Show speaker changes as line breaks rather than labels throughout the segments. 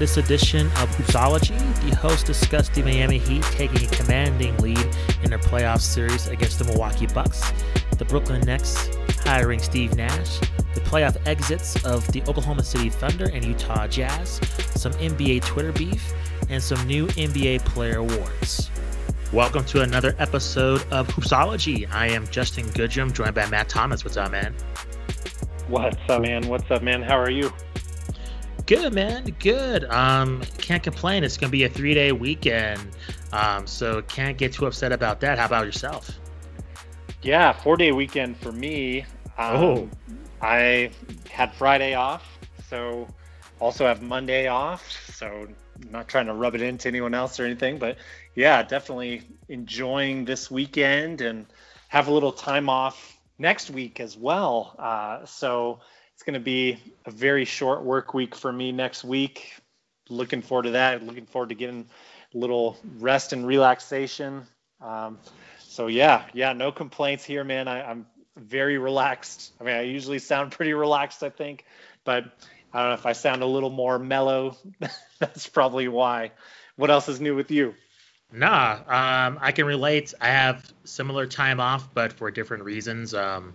this edition of Hoopsology, the hosts discuss the Miami Heat taking a commanding lead in their playoff series against the Milwaukee Bucks, the Brooklyn Nets hiring Steve Nash, the playoff exits of the Oklahoma City Thunder and Utah Jazz, some NBA Twitter beef, and some new NBA player awards. Welcome to another episode of Hoopsology. I am Justin Goodrum, joined by Matt Thomas. What's up, man?
What's up, man? What's up, man? How are you?
Good, man. Good. Um, can't complain. It's gonna be a three-day weekend, um, so can't get too upset about that. How about yourself?
Yeah, four-day weekend for me. Um, oh, I had Friday off, so also have Monday off. So not trying to rub it into anyone else or anything, but yeah, definitely enjoying this weekend and have a little time off next week as well. Uh, so it's going to be a very short work week for me next week. Looking forward to that. Looking forward to getting a little rest and relaxation. Um, so yeah, yeah, no complaints here, man. I, I'm very relaxed. I mean, I usually sound pretty relaxed, I think, but I don't know if I sound a little more mellow. That's probably why. What else is new with you?
Nah, um, I can relate. I have similar time off, but for different reasons. Um,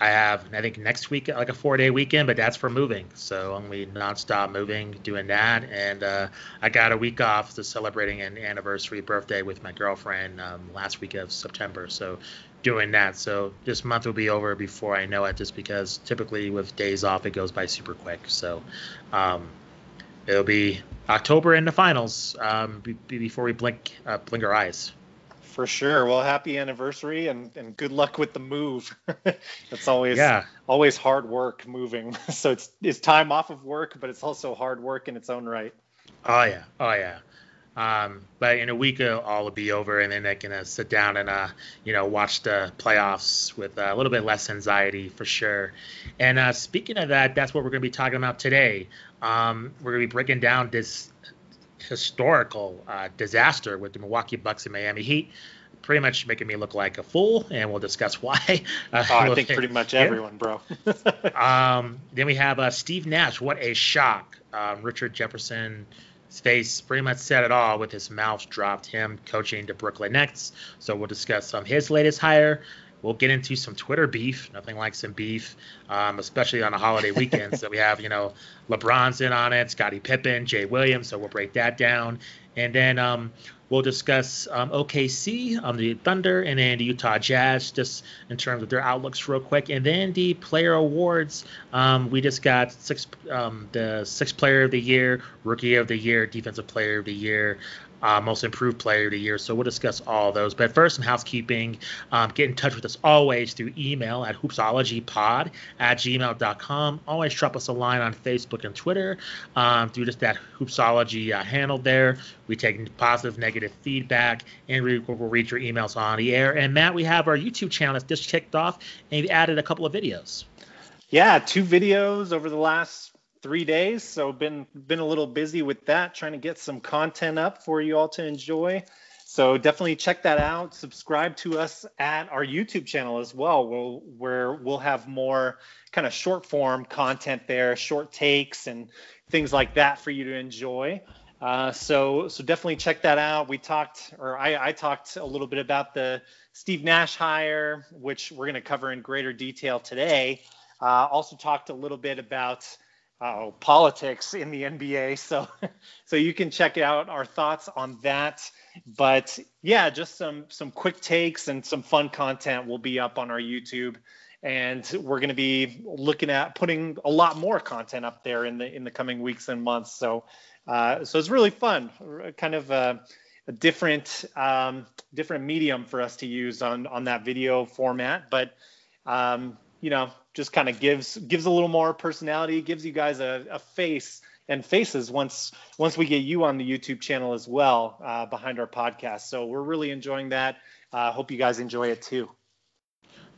I have, I think, next week like a four-day weekend, but that's for moving. So I'm gonna be nonstop moving, doing that, and uh, I got a week off to celebrating an anniversary birthday with my girlfriend um, last week of September. So doing that. So this month will be over before I know it, just because typically with days off it goes by super quick. So um, it'll be October in the finals um, be, before we blink uh, blink our eyes.
For sure. Well, happy anniversary and, and good luck with the move. it's always yeah. always hard work moving. so it's it's time off of work, but it's also hard work in its own right.
Oh yeah. Oh yeah. Um, but in a week, uh, all will be over, and then I can uh, sit down and uh, you know watch the playoffs with uh, a little bit less anxiety for sure. And uh, speaking of that, that's what we're going to be talking about today. Um, we're going to be breaking down this historical uh, disaster with the Milwaukee Bucks and Miami Heat. Pretty much making me look like a fool, and we'll discuss why.
Uh, oh, I think pretty much everyone, bro.
um, then we have uh, Steve Nash. What a shock! Um, Richard Jefferson face pretty much said it all with his mouth dropped. Him coaching the Brooklyn Nets. So we'll discuss um, his latest hire. We'll get into some Twitter beef. Nothing like some beef, um, especially on a holiday weekend. so we have, you know, LeBron's in on it, Scottie Pippen, Jay Williams. So we'll break that down. And then um, we'll discuss um, OKC, um, the Thunder, and then the Utah Jazz, just in terms of their outlooks, real quick. And then the player awards. Um, we just got six, um, the sixth player of the year, rookie of the year, defensive player of the year, uh, most improved player of the year. So we'll discuss all those. But first, some housekeeping. Um, get in touch with us always through email at hoopsologypod at gmail.com. Always drop us a line on Facebook and Twitter um, through just that hoopsology uh, handle there. We take positive, negative feedback, and we will read your emails on the air. And Matt, we have our YouTube channel that's just kicked off, and we've added a couple of videos.
Yeah, two videos over the last three days. So been been a little busy with that, trying to get some content up for you all to enjoy. So definitely check that out. Subscribe to us at our YouTube channel as well, we'll, where we'll have more kind of short form content there, short takes and things like that for you to enjoy. Uh, so so definitely check that out. We talked, or I, I talked a little bit about the Steve Nash hire, which we're going to cover in greater detail today. Uh, also talked a little bit about oh politics in the NBA. So so you can check out our thoughts on that. But yeah, just some some quick takes and some fun content will be up on our YouTube. And we're going to be looking at putting a lot more content up there in the in the coming weeks and months. So uh, so it's really fun, kind of a, a different um, different medium for us to use on on that video format. But um, you know, just kind of gives gives a little more personality, gives you guys a, a, face and faces once once we get you on the YouTube channel as well uh, behind our podcast. So we're really enjoying that. Uh, hope you guys enjoy it too.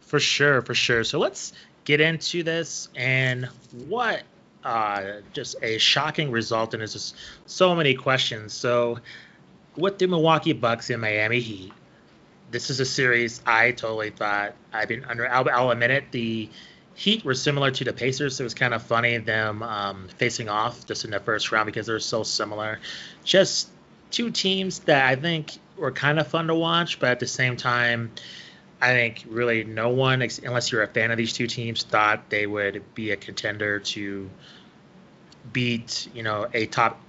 For sure, for sure. So let's get into this and what uh, just a shocking result, and there's just so many questions. So, with the Milwaukee Bucks and Miami Heat, this is a series I totally thought I've been under. I'll, I'll admit it. The Heat were similar to the Pacers. So it was kind of funny them um, facing off just in the first round because they're so similar. Just two teams that I think were kind of fun to watch, but at the same time, I think really no one, unless you're a fan of these two teams, thought they would be a contender to beat, you know, a top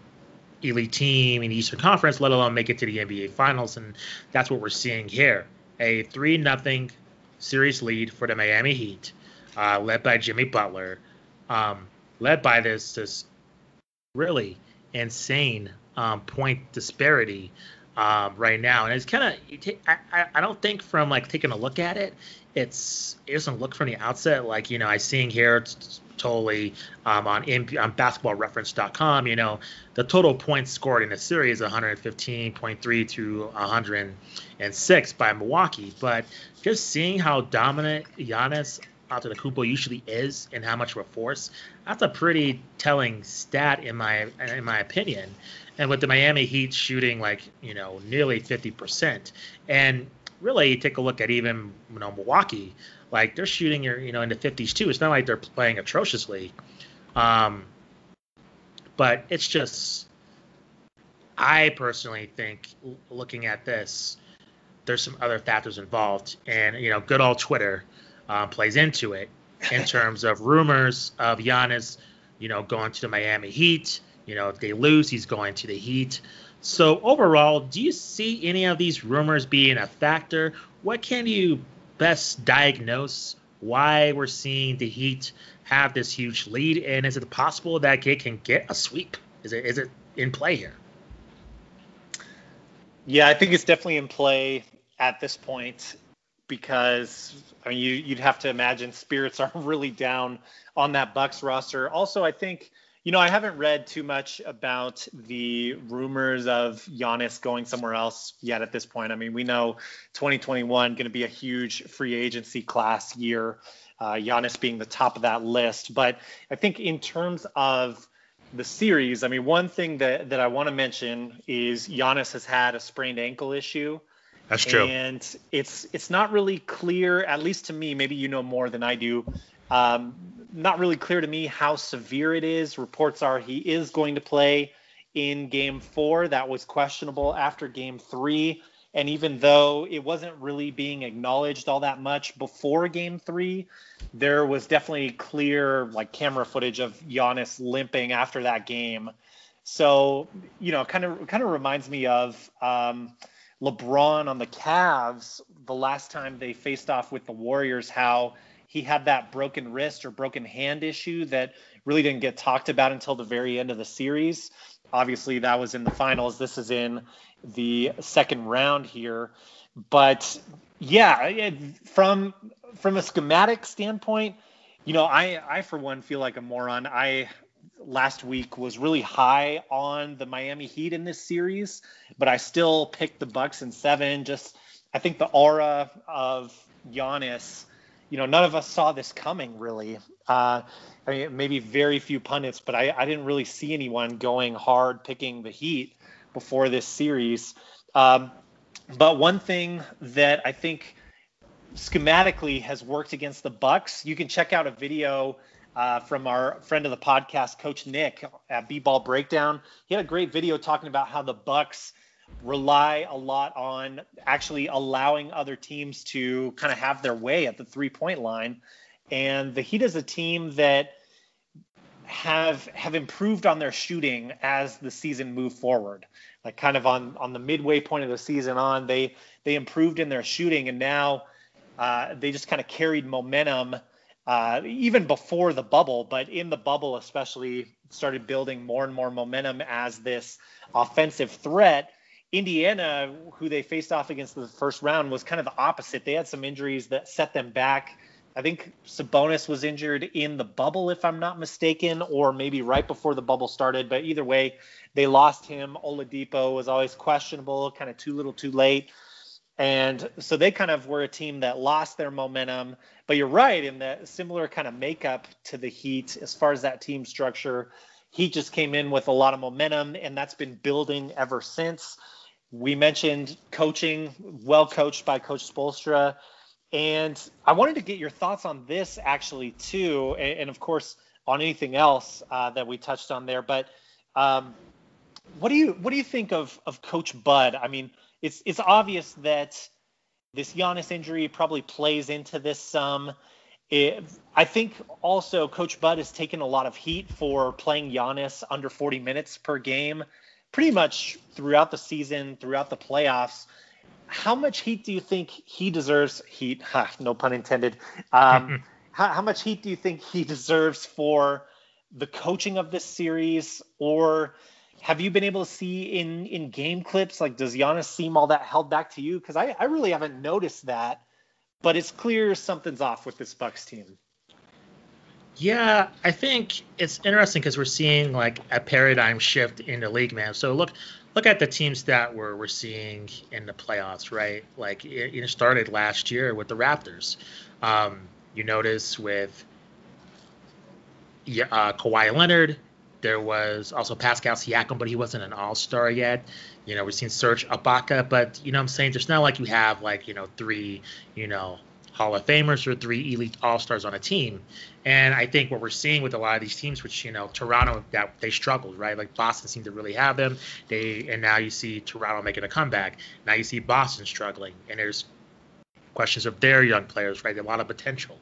elite team in the Eastern Conference, let alone make it to the NBA Finals. And that's what we're seeing here. A 3 nothing series lead for the Miami Heat, uh, led by Jimmy Butler, um, led by this, this really insane um, point disparity um, right now. And it's kind of, I, I don't think from like taking a look at it, it's, it doesn't look from the outset like, you know, I seeing here, it's, totally um, on on basketballreference.com. You know, the total points scored in the series 115.3 to 106 by Milwaukee. But just seeing how dominant Giannis Antetokounmpo usually is and how much of a force, that's a pretty telling stat in my in my opinion. And with the Miami Heat shooting like you know nearly 50%, and really take a look at even you know Milwaukee like they're shooting your, you know, in the 50s too. It's not like they're playing atrociously. Um, but it's just, I personally think looking at this, there's some other factors involved, and you know, good old Twitter um, plays into it in terms of rumors of Giannis, you know, going to the Miami Heat. You know, if they lose, he's going to the Heat. So overall, do you see any of these rumors being a factor? What can you best diagnose why we're seeing the Heat have this huge lead, and is it possible that it can get a sweep? Is it is it in play here?
Yeah, I think it's definitely in play at this point because I mean you, you'd have to imagine spirits are really down on that Bucks roster. Also, I think you know, I haven't read too much about the rumors of Giannis going somewhere else yet at this point. I mean, we know 2021 going to be a huge free agency class year, uh, Giannis being the top of that list. But I think in terms of the series, I mean, one thing that, that I want to mention is Giannis has had a sprained ankle issue.
That's true.
And it's it's not really clear, at least to me. Maybe you know more than I do. Um, not really clear to me how severe it is. Reports are he is going to play in game four. That was questionable after game three. And even though it wasn't really being acknowledged all that much before game three, there was definitely clear like camera footage of Giannis limping after that game. So, you know, kind of kind of reminds me of um, LeBron on the Cavs the last time they faced off with the Warriors, how he had that broken wrist or broken hand issue that really didn't get talked about until the very end of the series. Obviously, that was in the finals. This is in the second round here. But yeah, from from a schematic standpoint, you know, I I for one feel like a moron. I last week was really high on the Miami Heat in this series, but I still picked the Bucks in seven. Just I think the aura of Giannis you know, none of us saw this coming really. Uh, I mean, maybe very few pundits, but I, I, didn't really see anyone going hard picking the Heat before this series. Um, but one thing that I think schematically has worked against the Bucks, you can check out a video uh, from our friend of the podcast, Coach Nick at B-Ball Breakdown. He had a great video talking about how the Bucks rely a lot on actually allowing other teams to kind of have their way at the three point line. And the Heat is a team that have have improved on their shooting as the season moved forward. Like kind of on on the midway point of the season on, they they improved in their shooting, and now uh, they just kind of carried momentum uh, even before the bubble, but in the bubble especially started building more and more momentum as this offensive threat Indiana, who they faced off against the first round, was kind of the opposite. They had some injuries that set them back. I think Sabonis was injured in the bubble, if I'm not mistaken, or maybe right before the bubble started. But either way, they lost him. Oladipo was always questionable, kind of too little, too late. And so they kind of were a team that lost their momentum. But you're right in that similar kind of makeup to the Heat as far as that team structure. Heat just came in with a lot of momentum, and that's been building ever since we mentioned coaching, well coached by Coach Spoelstra. And I wanted to get your thoughts on this actually too, and, and of course on anything else uh, that we touched on there. But um, what do you what do you think of of Coach Bud? I mean, it's it's obvious that this Giannis injury probably plays into this some. It, I think also Coach Bud has taken a lot of heat for playing Giannis under 40 minutes per game, pretty much throughout the season, throughout the playoffs. How much heat do you think he deserves? Heat, ha, no pun intended. Um, how, how much heat do you think he deserves for the coaching of this series, or have you been able to see in in game clips like does Giannis seem all that held back to you? Because I, I really haven't noticed that, but it's clear something's off with this Bucks team.
Yeah, I think it's interesting because we're seeing like a paradigm shift in the league, man. So look, look at the teams that we're we're seeing in the playoffs, right? Like it, it started last year with the Raptors. Um, you notice with uh, Kawhi Leonard, there was also Pascal Siakam, but he wasn't an All Star yet. You know, we've seen Serge Ibaka, but you know, I'm saying there's not like you have like you know three you know Hall of Famers or three elite All Stars on a team. And I think what we're seeing with a lot of these teams, which you know Toronto that they struggled, right? Like Boston seemed to really have them. They and now you see Toronto making a comeback. Now you see Boston struggling, and there's questions of their young players, right? A lot of potential.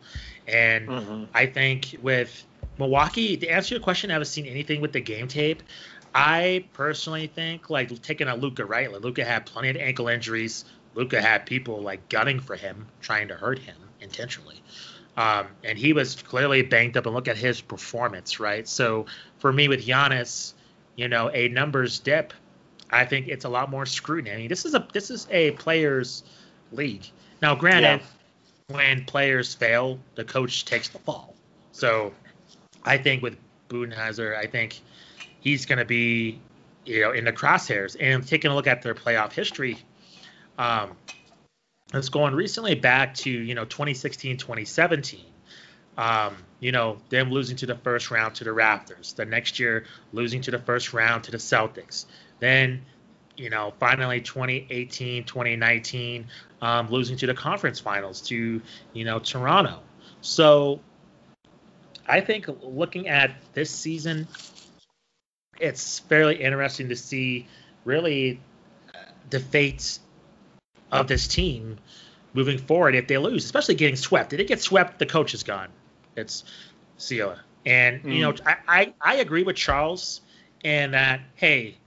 And mm-hmm. I think with Milwaukee, to answer your question, I haven't seen anything with the game tape. I personally think like taking a Luka, right? Like Luka had plenty of ankle injuries. Luka had people like gunning for him, trying to hurt him intentionally. Um, and he was clearly banged up. And look at his performance, right? So for me with Giannis, you know, a numbers dip, I think it's a lot more scrutiny. I mean, this is a this is a players' league. Now, granted, yeah. when players fail, the coach takes the fall. So I think with Budenholzer, I think he's going to be, you know, in the crosshairs. And taking a look at their playoff history, um, it's going recently back to, you know, 2016, 2017. Um, you know, them losing to the first round to the Raptors. The next year, losing to the first round to the Celtics. Then you know, finally 2018, 2019, um, losing to the conference finals to, you know, Toronto. So I think looking at this season, it's fairly interesting to see really uh, the fate of this team moving forward if they lose, especially getting swept. If they get swept, the coach is gone. It's Seola. And, mm. you know, I, I, I agree with Charles and that, hey,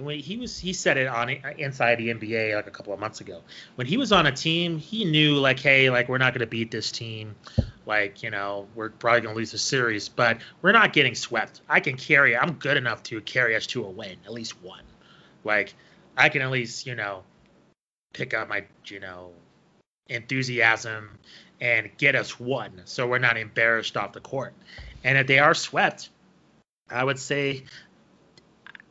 when he was he said it on inside the NBA like a couple of months ago. When he was on a team, he knew like, hey, like we're not going to beat this team. Like you know, we're probably going to lose the series, but we're not getting swept. I can carry. I'm good enough to carry us to a win, at least one. Like I can at least you know pick up my you know enthusiasm and get us one, so we're not embarrassed off the court. And if they are swept, I would say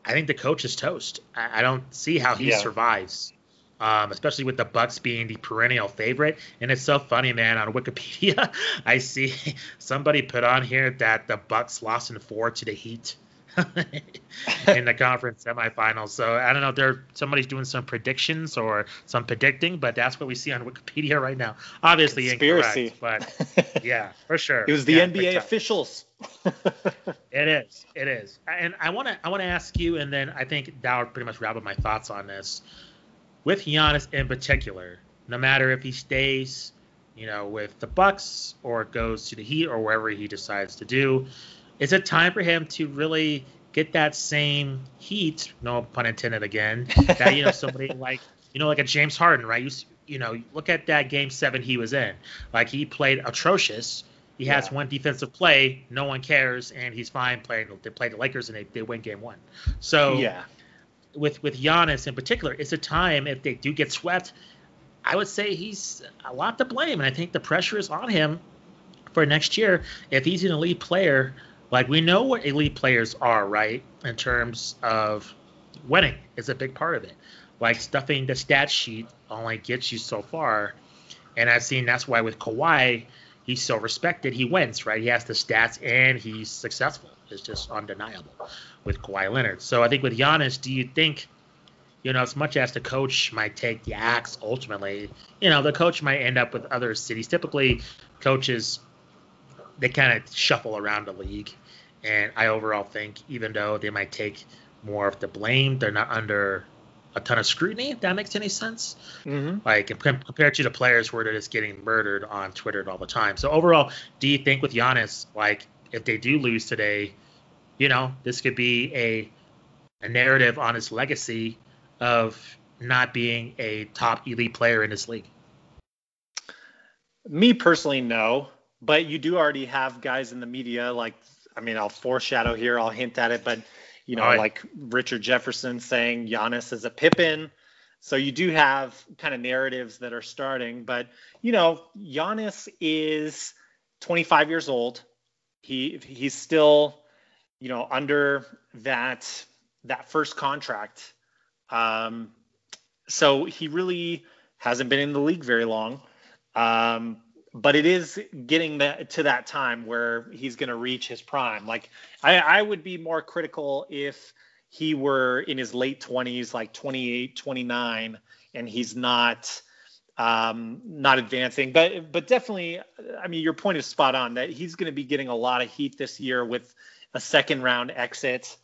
I think the coach is toast. I, I don't see how he yeah. survives. Um, especially with the Bucks being the perennial favorite. And it's so funny, man. On Wikipedia, I see somebody put on here that the Bucks lost in four to the Heat in the conference semifinals. So I don't know. If there somebody's doing some predictions or some predicting, but that's what we see on Wikipedia right now. Obviously Conspiracy. incorrect, but yeah, for sure.
It was the yeah, NBA officials
it is. It is. And I want to I want to ask you, and then I think that would pretty much wrap up my thoughts on this. With Giannis in particular, no matter if he stays, you know, with the Bucks or goes to the Heat or wherever he decides to do, is it time for him to really get that same heat? No pun intended again. That you know somebody like you know like a James Harden, right? You you know look at that Game Seven he was in. Like he played atrocious he yeah. has one defensive play, no one cares, and he's fine playing. They play the Lakers and they, they win game one. So
yeah,
with with Giannis in particular, it's a time if they do get swept. I would say he's a lot to blame, and I think the pressure is on him for next year. If he's an elite player, like we know what elite players are, right? In terms of winning is a big part of it. Like stuffing the stat sheet only gets you so far, and I've seen that's why with Kawhi he's so respected, he wins, right? He has the stats and he's successful. It's just undeniable with Kawhi Leonard. So I think with Giannis, do you think, you know, as much as the coach might take the axe ultimately, you know, the coach might end up with other cities. Typically, coaches they kind of shuffle around the league, and I overall think even though they might take more of the blame, they're not under a ton of scrutiny. If that makes any sense. Mm-hmm. Like compared to the players where they're just getting murdered on Twitter all the time. So overall, do you think with Giannis, like if they do lose today, you know, this could be a a narrative on his legacy of not being a top elite player in this league?
Me personally, no. But you do already have guys in the media, like, I mean, I'll foreshadow here, I'll hint at it, but, you know, right. like Richard Jefferson saying Giannis is a Pippen. So you do have kind of narratives that are starting. But, you know, Giannis is 25 years old. He he's still, you know, under that that first contract. Um, so he really hasn't been in the league very long. Um, but it is getting that, to that time where he's going to reach his prime. Like I, I would be more critical if he were in his late 20s, like 28, 29, and he's not um, not advancing. But but definitely, I mean, your point is spot on that he's going to be getting a lot of heat this year with a second round exit.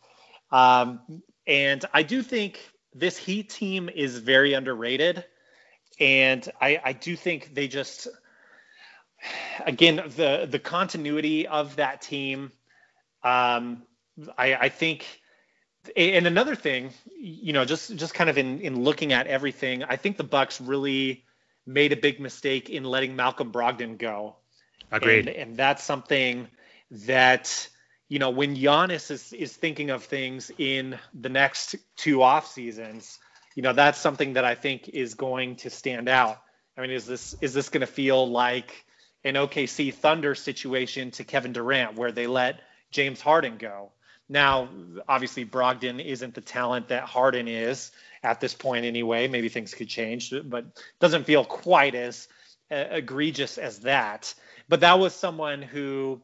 Um, and I do think this Heat team is very underrated. And I, I do think they just, again, the the continuity of that team. Um, I, I think, and another thing, you know, just just kind of in in looking at everything, I think the Bucks really made a big mistake in letting Malcolm Brogdon go.
Agreed.
And, and that's something that you know, when Giannis is, is thinking of things in the next two off seasons, you know, that's something that I think is going to stand out. I mean, is this is this going to feel like an OKC Thunder situation to Kevin Durant, where they let James Harden go? Now, obviously, Brogdon isn't the talent that Harden is at this point, anyway. Maybe things could change, but doesn't feel quite as uh, egregious as that. But that was someone who,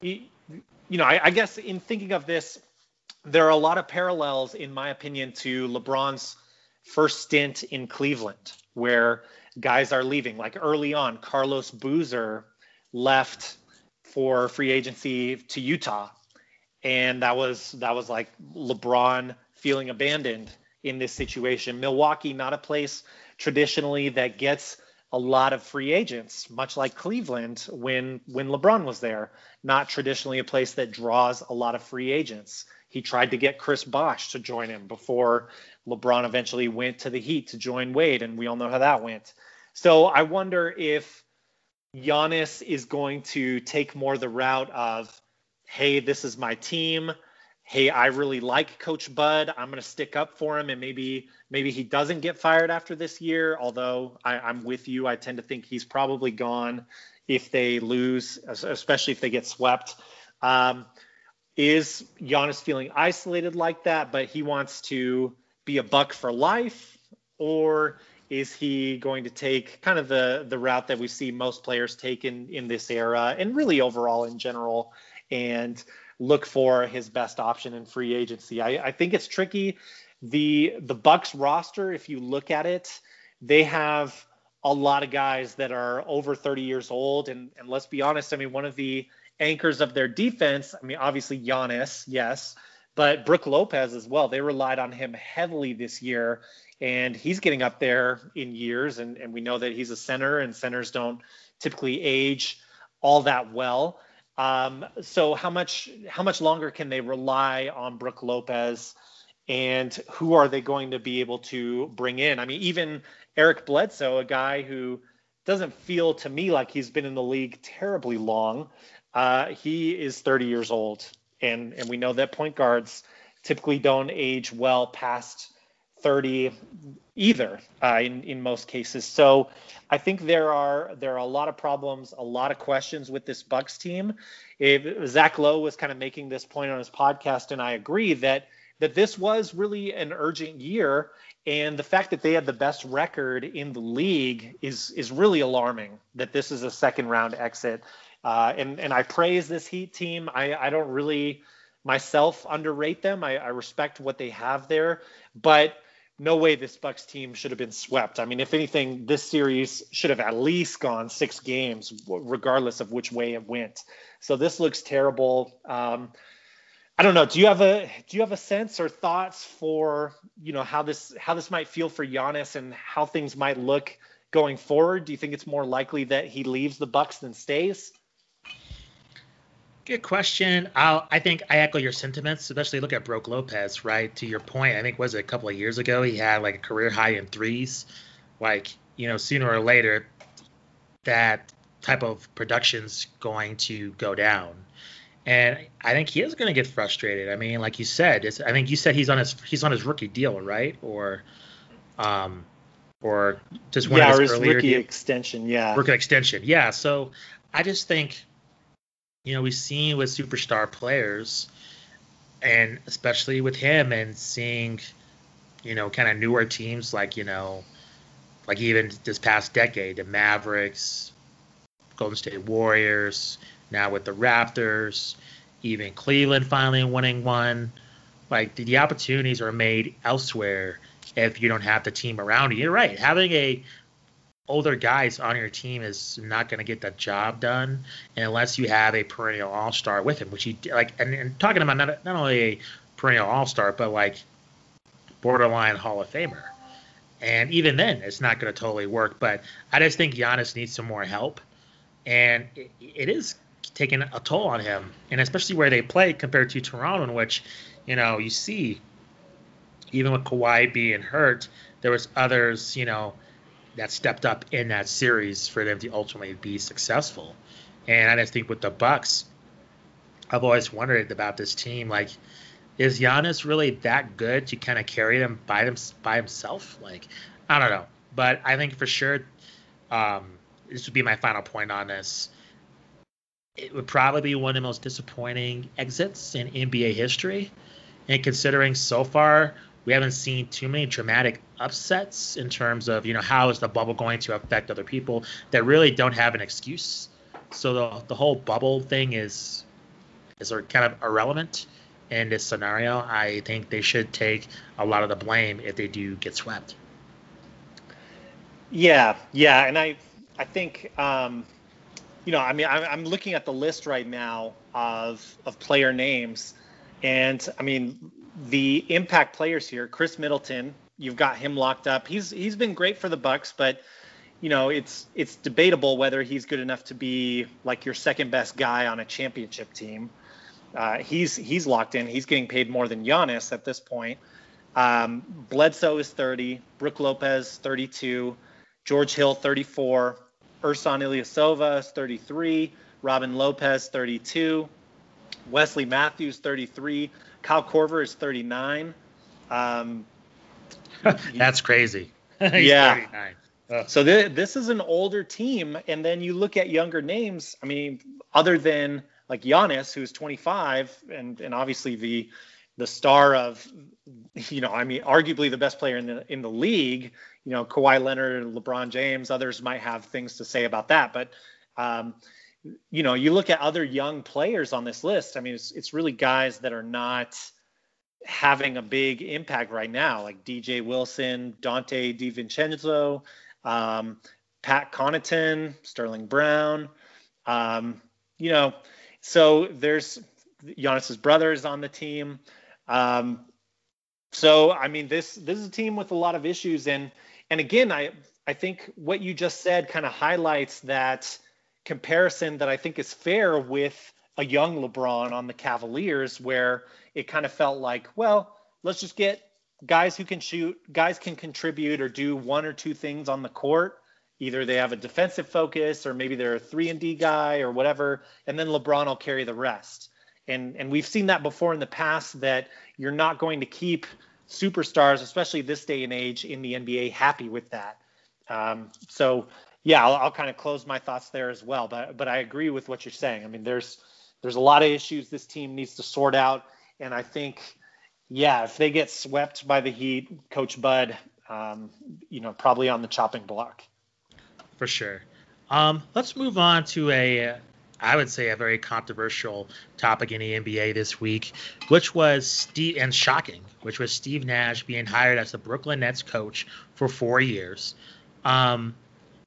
you know, I, I guess in thinking of this, there are a lot of parallels, in my opinion, to LeBron's first stint in Cleveland, where guys are leaving. Like early on, Carlos Boozer left for free agency to Utah, and that was that was like LeBron feeling abandoned in this situation. Milwaukee, not a place traditionally that gets a lot of free agents, much like Cleveland when when LeBron was there. Not traditionally a place that draws a lot of free agents. He tried to get Chris Bosh to join him before LeBron eventually went to the Heat to join Wade, and we all know how that went. So I wonder if Giannis is going to take more the route of, hey, this is my team hey, I really like Coach Bud. I'm going to stick up for him, and maybe maybe he doesn't get fired after this year. Although I, am with you, I tend to think he's probably gone if they lose, especially if they get swept. Um, is Giannis feeling isolated like that, but he wants to be a buck for life, or is he going to take kind of the the route that we see most players take in in this era and really overall in general and look for his best option in free agency. I, I think it's tricky. The the Bucks roster, if you look at it, they have a lot of guys that are over 30 years old. And, and let's be honest, I mean, one of the anchors of their defense, I mean, obviously Giannis, yes, but Brook Lopez as well. They relied on him heavily this year, and he's getting up there in years. And, and we know that he's a center, and centers don't typically age all that well. Um, so how much how much longer can they rely on Brook Lopez, and who are they going to be able to bring in? I mean, even Eric Bledsoe, a guy who doesn't feel to me like he's been in the league terribly long. Uh, he is 30 years old, and and we know that point guards typically don't age well past 30 either uh, in in most cases. So I think there are there are a lot of problems, a lot of questions with this Bucks team. If, Zach Lowe was kind of making this point on his podcast, and I agree that that this was really an urgent year, and the fact that they had the best record in the league is is really alarming. That this is a second round exit, uh, and and I praise this Heat team. I I don't really myself underrate them. I, I respect what they have there, but no way this Bucks team should have been swept. I mean, if anything, this series should have at least gone six games, regardless of which way it went. So this looks terrible. Um, I don't know. Do you have a do you have a sense or thoughts for you know how this how this might feel for Giannis and how things might look going forward? Do you think it's more likely that he leaves the Bucks than stays?
Good question. I'll, I think I echo your sentiments, especially look at Brook Lopez, right? To your point, I think was it a couple of years ago he had like a career high in threes. Like, you know, sooner or later that type of production's going to go down. And I think he is going to get frustrated. I mean, like you said, I think you said he's on his he's on his rookie deal, right? Or um or just one
yeah,
of
his,
his
rookie extension, yeah.
Rookie extension. Yeah, so I just think you know, we've seen with superstar players, and especially with him, and seeing, you know, kind of newer teams like, you know, like even this past decade, the Mavericks, Golden State Warriors, now with the Raptors, even Cleveland finally winning one. Like the, the opportunities are made elsewhere if you don't have the team around you. You're right. Having a older guys on your team is not going to get the job done unless you have a perennial all star with him, which he like. And, and talking about not, not only a perennial all star, but like borderline Hall of Famer. And even then, it's not going to totally work. But I just think Giannis needs some more help, and it, it is taking a toll on him, and especially where they play compared to Toronto, in which you know you see even with Kawhi being hurt, there was others, you know, that stepped up in that series for them to ultimately be successful. And I just think with the Bucks, I've always wondered about this team. Like, is Giannis really that good to kind of carry them by them by himself? Like, I don't know, but I think for sure, um, this would be my final point on this. It would probably be one of the most disappointing exits in NBA history. And considering so far we haven't seen too many dramatic upsets in terms of you know how is the bubble going to affect other people that really don't have an excuse. So the the whole bubble thing is is kind of irrelevant in this scenario. I think they should take a lot of the blame if they do get swept.
Yeah, yeah, and I I think um, you know I mean I'm, I'm looking at the list right now of of player names, and I mean the impact players here, Chris Middleton, you've got him locked up. He's he's been great for the Bucks, but you know it's it's debatable whether he's good enough to be like your second best guy on a championship team. Uh, he's he's locked in. He's getting paid more than Giannis at this point. Um, Bledsoe is 30, Brook Lopez 32, George Hill 34, Ersan Ilyasova is 33, Robin Lopez 32, Wesley Matthews 33, Kyle Korver is 39. Um,
That's crazy.
yeah. So th- this is an older team, and then you look at younger names. I mean, other than like Giannis, who's 25, and and obviously the the star of, you know, I mean, arguably the best player in the in the league. You know, Kawhi Leonard, LeBron James, others might have things to say about that, but um, you know, you look at other young players on this list. I mean, it's it's really guys that are not having a big impact right now, like DJ Wilson, Donte DiVincenzo, um, Pat Connaughton, Sterling Brown. Um, you know, so there's Giannis's brothers on the team. Um, so I mean, this this is a team with a lot of issues, and and again, I I think what you just said kind of highlights that comparison that I think is fair with a young LeBron on the Cavaliers, where it kind of felt like, well, let's just get guys who can shoot, guys can contribute or do one or two things on the court. Either they have a defensive focus or maybe they're a three and D guy or whatever, and then LeBron will carry the rest. And and we've seen that before in the past that you're not going to keep superstars, especially this day and age in the NBA, happy with that. Um, so yeah, I'll, I'll kind of close my thoughts there as well. But but I agree with what you're saying. I mean, there's there's a lot of issues this team needs to sort out, and I think yeah, if they get swept by the Heat, Coach Bud, um, you know, probably on the chopping block.
For sure. Um, let's move on to a. I would say, a very controversial topic in the NBA this week, which was Steve and shocking, which was Steve Nash being hired as the Brooklyn Nets coach for four years. Um,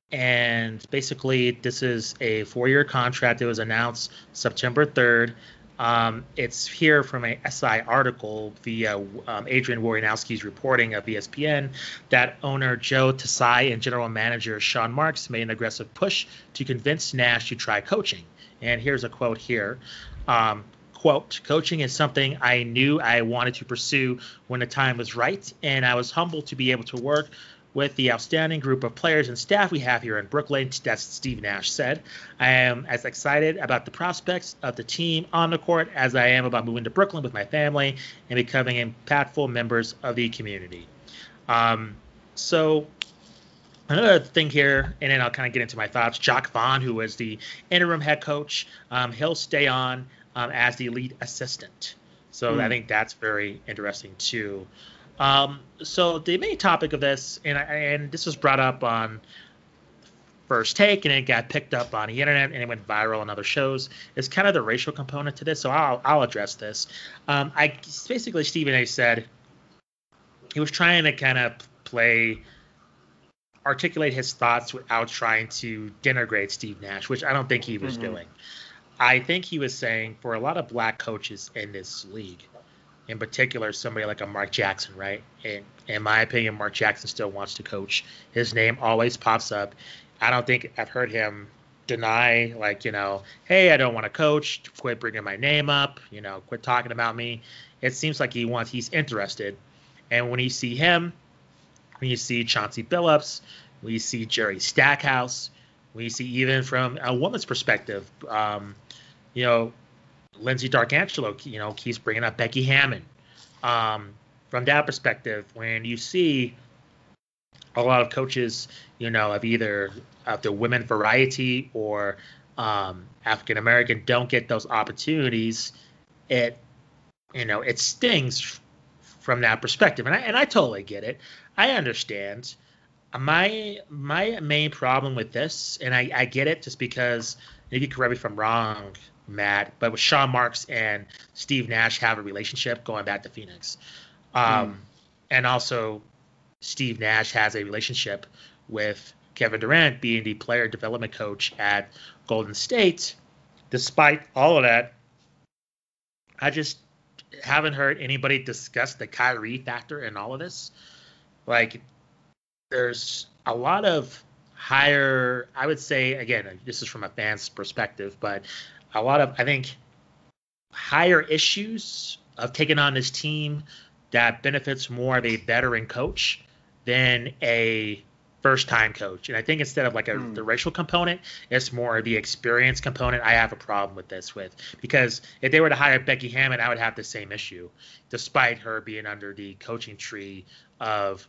and basically, this is a four-year contract. It was announced September 3rd. Um, it's here from a SI article via um, Adrian Wojnarowski's reporting of ESPN that owner Joe Tsai and general manager Sean Marks made an aggressive push to convince Nash to try coaching. And here's a quote here. Um, quote, coaching is something I knew I wanted to pursue when the time was right, and I was humbled to be able to work with the outstanding group of players and staff we have here in Brooklyn. That's Steve Nash said. I am as excited about the prospects of the team on the court as I am about moving to Brooklyn with my family and becoming impactful members of the community. Um, so another thing here, and then I'll kind of get into my thoughts. Jacque Vaughn, who is the interim head coach, um, he'll stay on um, as the lead assistant. So mm. I think that's very interesting too. Um, so the main topic of this, and and this was brought up on First Take, and it got picked up on the internet, and it went viral on other shows. Is kind of the racial component to this. So I'll I'll address this. Um, I basically Stephen A. said he was trying to kind of play articulate his thoughts without trying to denigrate Steve Nash, which I don't think he was mm-hmm. doing. I think he was saying for a lot of black coaches in this league, in particular somebody like a Mark Jackson, right? And in my opinion, Mark Jackson still wants to coach. His name always pops up. I don't think I've heard him deny, like, you know, hey, I don't want to coach. Quit bringing my name up. You know, quit talking about me. It seems like he wants, he's interested. And when you see him, when you see Chauncey Billups, when you see Jerry Stackhouse, when you see even from a woman's perspective, um, you know, Lindsay Darkangelo, you know, keeps bringing up Becky Hammon. Um, from that perspective, when you see a lot of coaches, you know, of either of the women variety or um, African American don't get those opportunities, it, you know, it stings from that perspective. And I and I totally get it. I understand. My my main problem with this, and I, I get it, just because you can correct me if I'm wrong, Matt, but with Sean Marks and Steve Nash have a relationship going back to Phoenix. Um, mm. And also, Steve Nash has a relationship with Kevin Durant being the player development coach at Golden State. Despite all of that, I just haven't heard anybody discuss the Kyrie factor in all of this. Like, there's a lot of higher, I would say, again, this is from a fan's perspective, but a lot of I think higher issues of taking on this team that benefits more of a veteran coach than a first time coach. And I think instead of like a, mm. the racial component, it's more the experience component. I have a problem with this with because if they were to hire Becky Hammon, I would have the same issue, despite her being under the coaching tree of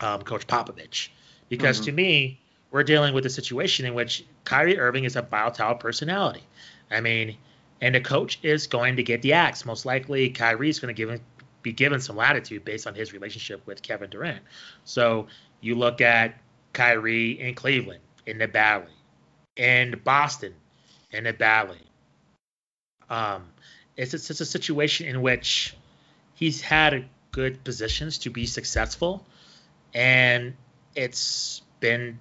um, Coach Popovich. Because mm-hmm. to me, we're dealing with a situation in which Kyrie Irving is a volatile personality. I mean, and the coach is going to get the axe. Most likely, Kyrie is going to give him, be given some latitude based on his relationship with Kevin Durant. So you look at Kyrie in Cleveland, in the Valley, in Boston, in the Valley. Um, it's, it's, it's a situation in which he's had good positions to be successful, and it's been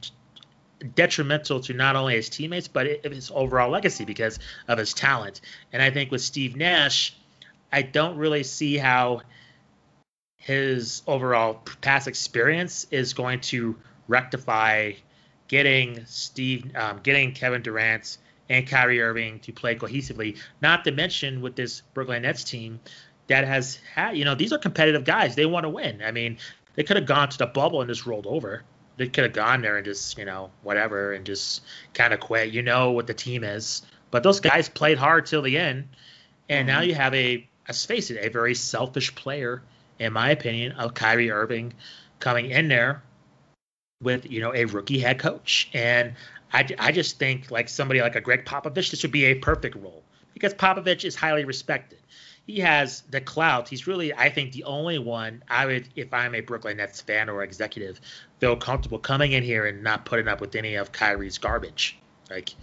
detrimental to not only his teammates but his overall legacy because of his talent. And I think with Steve Nash, I don't really see how his overall past experience is going to rectify getting Steve, um, getting Kevin Durant and Kyrie Irving to play cohesively. Not to mention with this Brooklyn Nets team that has had, you know, these are competitive guys. They want to win. I mean, they could have gone to the bubble and just rolled over they could have gone there and just you know whatever and just kind of quit. You know what the team is, but those guys played hard till the end, and mm-hmm. now you have a let's face it, a very selfish player, in my opinion, of Kyrie Irving coming in there with you know a rookie head coach, and I, I just think like somebody like a Gregg Popovich, this would be a perfect role. Because Popovich is highly respected he has the clout. He's really, I think, the only one I would, if I'm a Brooklyn Nets fan or executive, feel comfortable coming in here and not putting up with any of Kyrie's garbage. Like,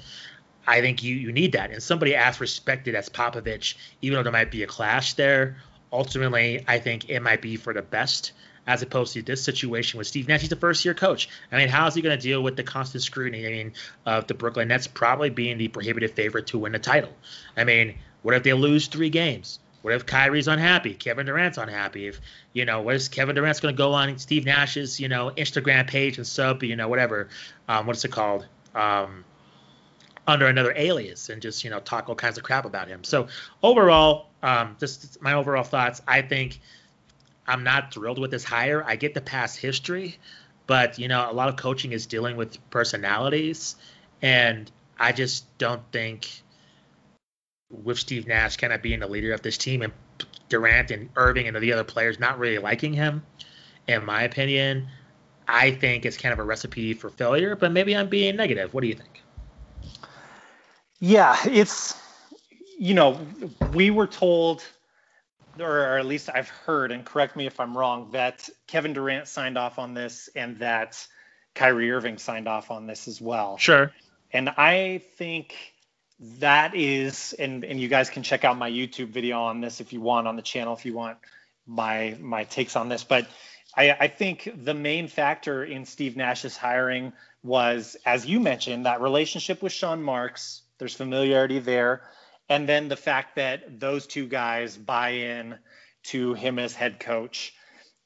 I think you you need that. And somebody as respected as Popovich, even though there might be a clash there, ultimately I think it might be for the best as opposed to this situation with Steve Nash. He's a first year coach. I mean, how is he going to deal with the constant scrutiny? I mean, of the Brooklyn Nets probably being the prohibitive favorite to win the title. I mean, what if they lose three games? What if Kyrie's unhappy? Kevin Durant's unhappy. If you know, what is Kevin Durant's going to go on Steve Nash's you know Instagram page and sub you know whatever, um, what's it called? Um, under another alias and just you know talk all kinds of crap about him. So overall, um, just my overall thoughts. I think I'm not thrilled with this hire. I get the past history, but you know, a lot of coaching is dealing with personalities, and I just don't think with Steve Nash kind of being the leader of this team and Durant and Irving and the other players not really liking him, in my opinion, I think it's kind of a recipe for failure. But maybe I'm being negative. What do you think?
Yeah, it's you know we were told or at least I've heard, and correct me if I'm wrong, that Kevin Durant signed off on this and that Kyrie Irving signed off on this as well.
Sure.
And I think that is, and and you guys can check out my YouTube video on this if you want on the channel if you want my my takes on this. But I, I think the main factor in Steve Nash's hiring was, as you mentioned, that relationship with Sean Marks. There's familiarity there and then the fact that those two guys buy in to him as head coach.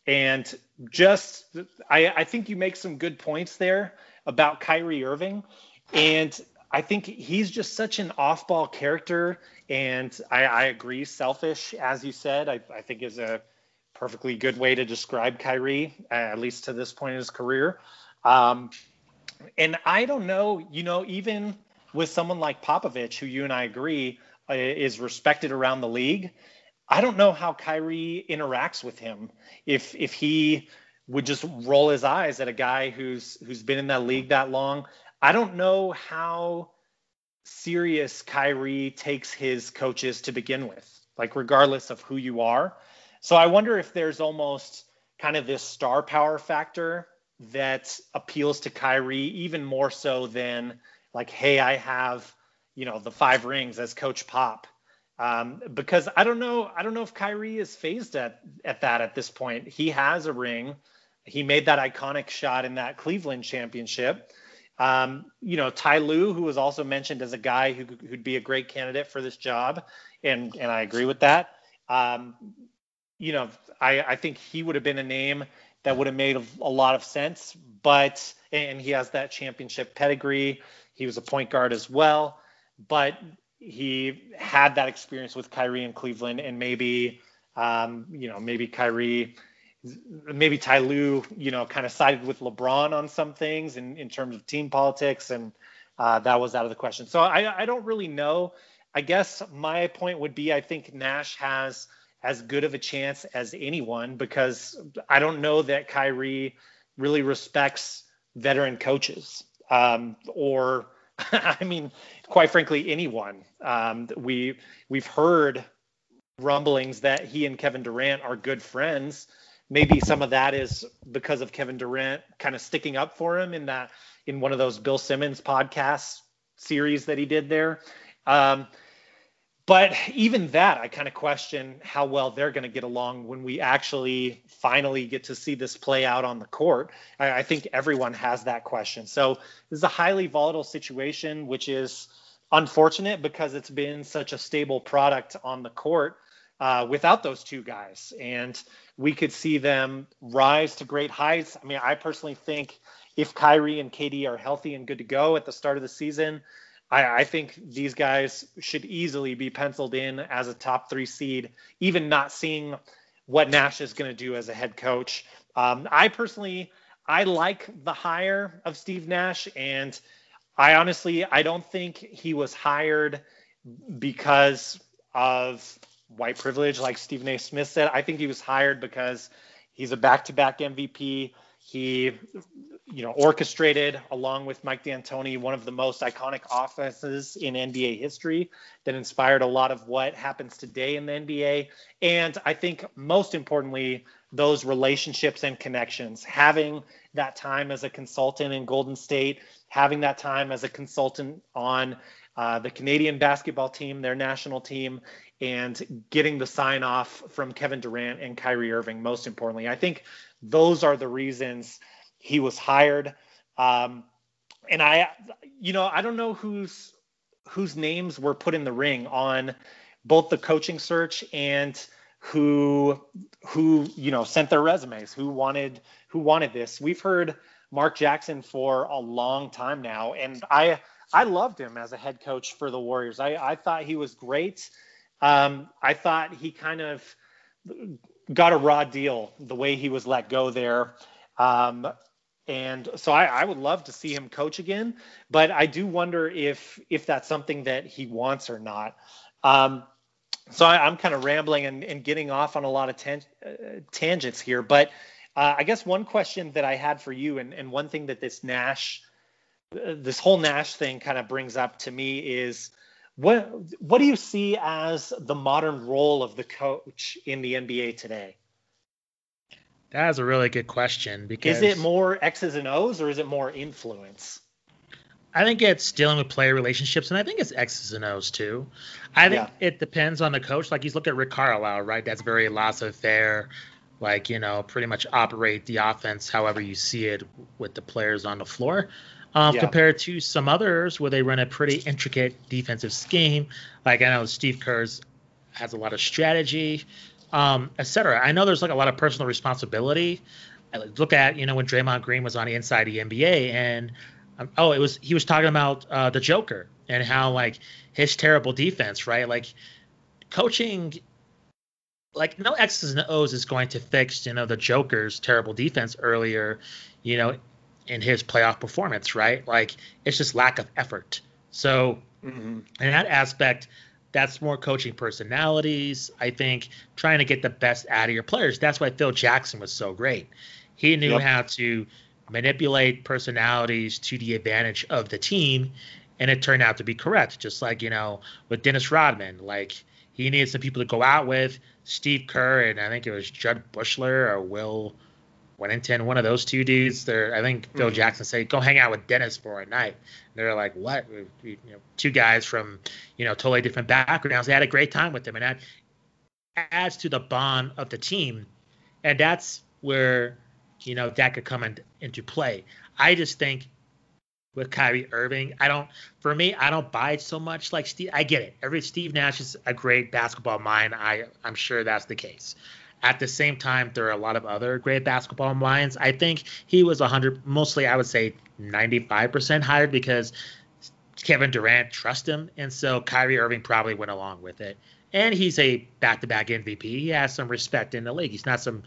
And just, I, I think you make some good points there about Kyrie Irving. And I think he's just such an off ball character. And I, I agree, selfish, as you said, I, I, think is a perfectly good way to describe Kyrie, at least to this point in his career. Um, and I don't know, you know, even with someone like Popovich, who you and I agree uh, is respected around the league. I don't know how Kyrie interacts with him. If if he would just roll his eyes at a guy who's who's been in that league that long. I don't know how serious Kyrie takes his coaches to begin with, like regardless of who you are. So I wonder if there's almost kind of this star power factor that appeals to Kyrie even more so than like, hey, I have you know the five rings as Coach Pop. Um, because I don't know, I don't know if Kyrie is phased at at that at this point. He has a ring. He made that iconic shot in that Cleveland championship. Um, you know, Ty Lue, who was also mentioned as a guy who who'd be a great candidate for this job, and and I agree with that. Um, you know, I I think he would have been a name that would have made a, a lot of sense. But and he has that championship pedigree. He was a point guard as well but he had that experience with Kyrie in Cleveland, and maybe, um, you know, maybe Kyrie, maybe Ty Lue, you know, kind of sided with LeBron on some things in, in terms of team politics, and uh, that was out of the question. So I, I don't really know. I guess my point would be I think Nash has as good of a chance as anyone because I don't know that Kyrie really respects veteran coaches um, or I mean, quite frankly, anyone. Um, we we've heard rumblings that he and Kevin Durant are good friends. Maybe some of that is because of Kevin Durant kind of sticking up for him in that in one of those Bill Simmons podcast series that he did there. Um, but even that, I kind of question how well they're going to get along when we actually finally get to see this play out on the court. I, I, think everyone has that question. So this is a highly volatile situation, which is unfortunate because it's been such a stable product on the court uh, without those two guys. And we could see them rise to great heights. I mean, I personally think if Kyrie and KD are healthy and good to go at the start of the season, I, I, think these guys should easily be penciled in as a top three seed, even not seeing what Nash is going to do as a head coach. Um, I personally, I like the hire of Steve Nash, and I honestly, I don't think he was hired because of white privilege, like Stephen A. Smith said. I think he was hired because he's a back-to-back MVP. He you know, orchestrated along with Mike D'Antoni one of the most iconic offenses in NBA history that inspired a lot of what happens today in the NBA. And I think most importantly, those relationships and connections, having that time as a consultant in Golden State, having that time as a consultant on uh, the Canadian basketball team, their national team, and getting the sign off from Kevin Durant and Kyrie Irving. Most importantly, I think those are the reasons he was hired. Um, and I, you know, I don't know whose whose names were put in the ring on both the coaching search and who who you know sent their resumes, who wanted who wanted this. We've heard Mark Jackson for a long time now, and I I loved him as a head coach for the Warriors. I, I thought he was great. Um, I thought he kind of got a raw deal the way he was let go there. Um, and so I, I, would love to see him coach again, but I do wonder if if that's something that he wants or not. Um, so I, am kind of rambling and, and, getting off on a lot of uh, tangents here, but uh, I guess one question that I had for you, and, and one thing that this Nash, uh, this whole Nash thing kind of brings up to me is what what do you see as the modern role of the coach in the NBA today?
That is a really good question because
is it more X's and O's or is it more influence?
I think it's dealing with player relationships, and I think it's X's and O's too. I think yeah. it depends on the coach. Like you look at Rick Carlisle, right? That's very laissez-faire, like you know, pretty much operate the offense however you see it with the players on the floor. Um, yeah. Compared to some others where they run a pretty intricate defensive scheme, like I know Steve Kerr's has a lot of strategy um, etc. I know there's like a lot of personal responsibility. I look at you know when Draymond Green was on the inside the NBA and um, oh it was he was talking about uh, the Joker and how like his terrible defense right like coaching like no X's and O's is going to fix you know the Joker's terrible defense earlier you know in his playoff performance right like it's just lack of effort so mm-hmm. in that aspect that's more coaching personalities. I think trying to get the best out of your players. That's why Phil Jackson was so great. He knew yep. how to manipulate personalities to the advantage of the team, and it turned out to be correct. Just like you know with Dennis Rodman, like he needed some people to go out with. Steve Kerr and I think it was Jud Buechler or Will Wennington, one of those two dudes. There, I think Phil mm-hmm. Jackson said, "Go hang out with Dennis for a night." And they're like, "What?" You know, two guys from you know totally different backgrounds. They had a great time with them, and that adds to the bond of the team. And that's where you know that could come in, into play. I just think with Kyrie Irving, I don't. For me, I don't buy it so much. Like Steve, I get it. Every Steve Nash is a great basketball mind. I I'm sure that's the case. At the same time, there are a lot of other great basketball minds. I think he was 100, mostly I would say 95% hired because Kevin Durant trusts him, and so Kyrie Irving probably went along with it. And he's a back-to-back MVP. He has some respect in the league. He's not some.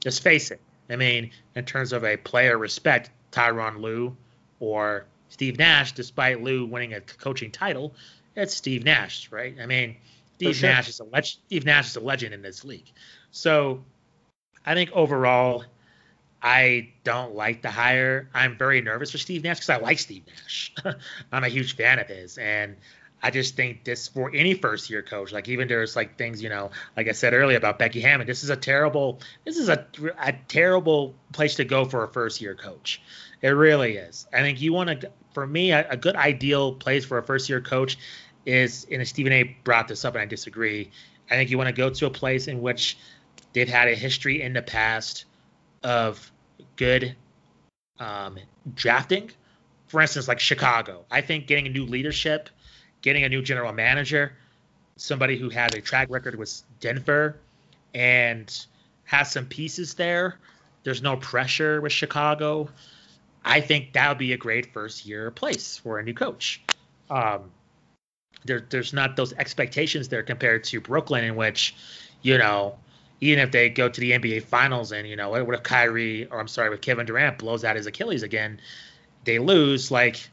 Just face it. I mean, in terms of a player respect, Tyronn Lue or Steve Nash, despite Lue winning a coaching title, it's Steve Nash, right? I mean, Steve sure. Nash is a leg- Steve Nash is a legend in this league. So I think overall, I don't like the hire. I'm very nervous for Steve Nash because I like Steve Nash. I'm a huge fan of his, and I just think this for any first year coach, like even there's like things, you know, like I said earlier about Becky Hammon, this is a terrible, this is a, a terrible place to go for a first year coach. It really is. I think you want to, for me, a, a good ideal place for a first year coach is, and Stephen A. brought this up, and I disagree. I think you want to go to a place in which they've had a history in the past of good um, drafting. For instance, like Chicago. I think getting a new leadership, getting a new general manager, somebody who has a track record with Denver and has some pieces there. There's no pressure with Chicago. I think that would be a great first year place for a new coach. Um, there, there's not those expectations there compared to Brooklyn, in which, you know, even if they go to the NBA Finals and you know what if Kyrie or I'm sorry, with Kevin Durant blows out his Achilles again, they lose. Like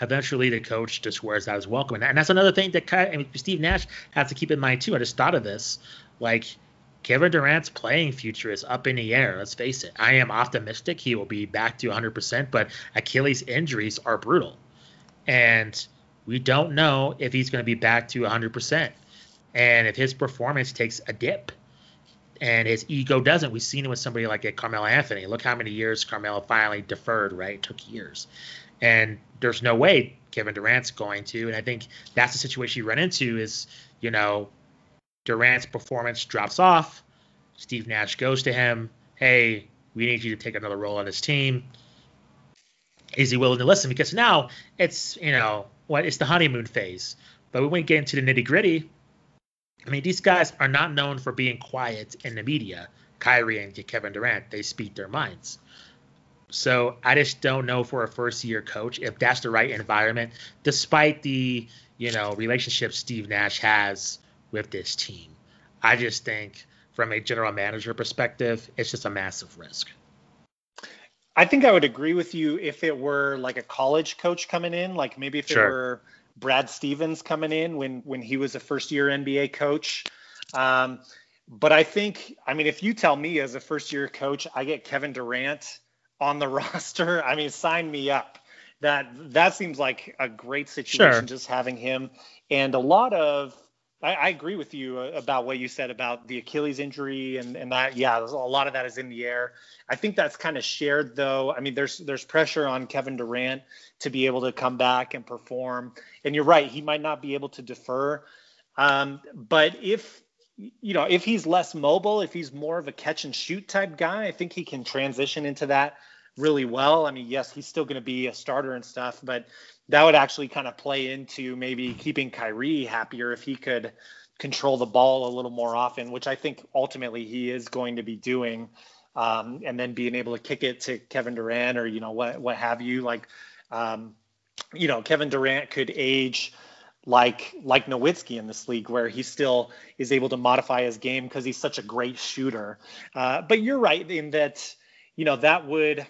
eventually the coach just wears out his welcome, and that's another thing that I mean, Steve Nash has to keep in mind too. I just thought of this, like. Kevin Durant's playing future is up in the air. Let's face it. I am optimistic he will be back to 100%, but Achilles injuries are brutal. And we don't know if he's going to be back to 100%. And if his performance takes a dip, and his ego doesn't. We've seen it with somebody like Carmelo Anthony. Look how many years Carmelo finally deferred, right? It took years. And there's no way Kevin Durant's going to. And I think that's the situation you run into is, you know, Durant's performance drops off. Steve Nash goes to him, hey, we need you to take another role on this team. Is he willing to listen? Because now it's, you know, what it's the honeymoon phase. But we we get into the nitty gritty, I mean, these guys are not known for being quiet in the media. Kyrie and Kevin Durant, they speak their minds. So I just don't know for a first year coach if that's the right environment, despite the, you know, relationship Steve Nash has with this team. I just think from a general manager perspective, it's just a massive risk.
I think I would agree with you if it were like a college coach coming in, like maybe if sure. it were Brad Stevens coming in when when he was a first year NBA coach. Um, but I think, I mean, if you tell me as a first year coach, I get Kevin Durant on the roster, I mean, sign me up. That that seems like a great situation, sure. just having him. And a lot of, I, I, agree with you about what you said about the Achilles injury and and that. Yeah, a lot of that is in the air. I think that's kind of shared though. I mean, there's there's pressure on Kevin Durant to be able to come back and perform. And you're right, he might not be able to defer. Um, but if you know, if he's less mobile, if he's more of a catch and shoot type guy, I think he can transition into that really well. I mean, yes, he's still going to be a starter and stuff, but that would actually kind of play into maybe keeping Kyrie happier if he could control the ball a little more often, which I think ultimately he is going to be doing. Um, and then being able to kick it to Kevin Durant or you know what what have you like um, you know Kevin Durant could age like like Nowitzki in this league, where he still is able to modify his game because he's such a great shooter. Uh, but you're right in that you know that would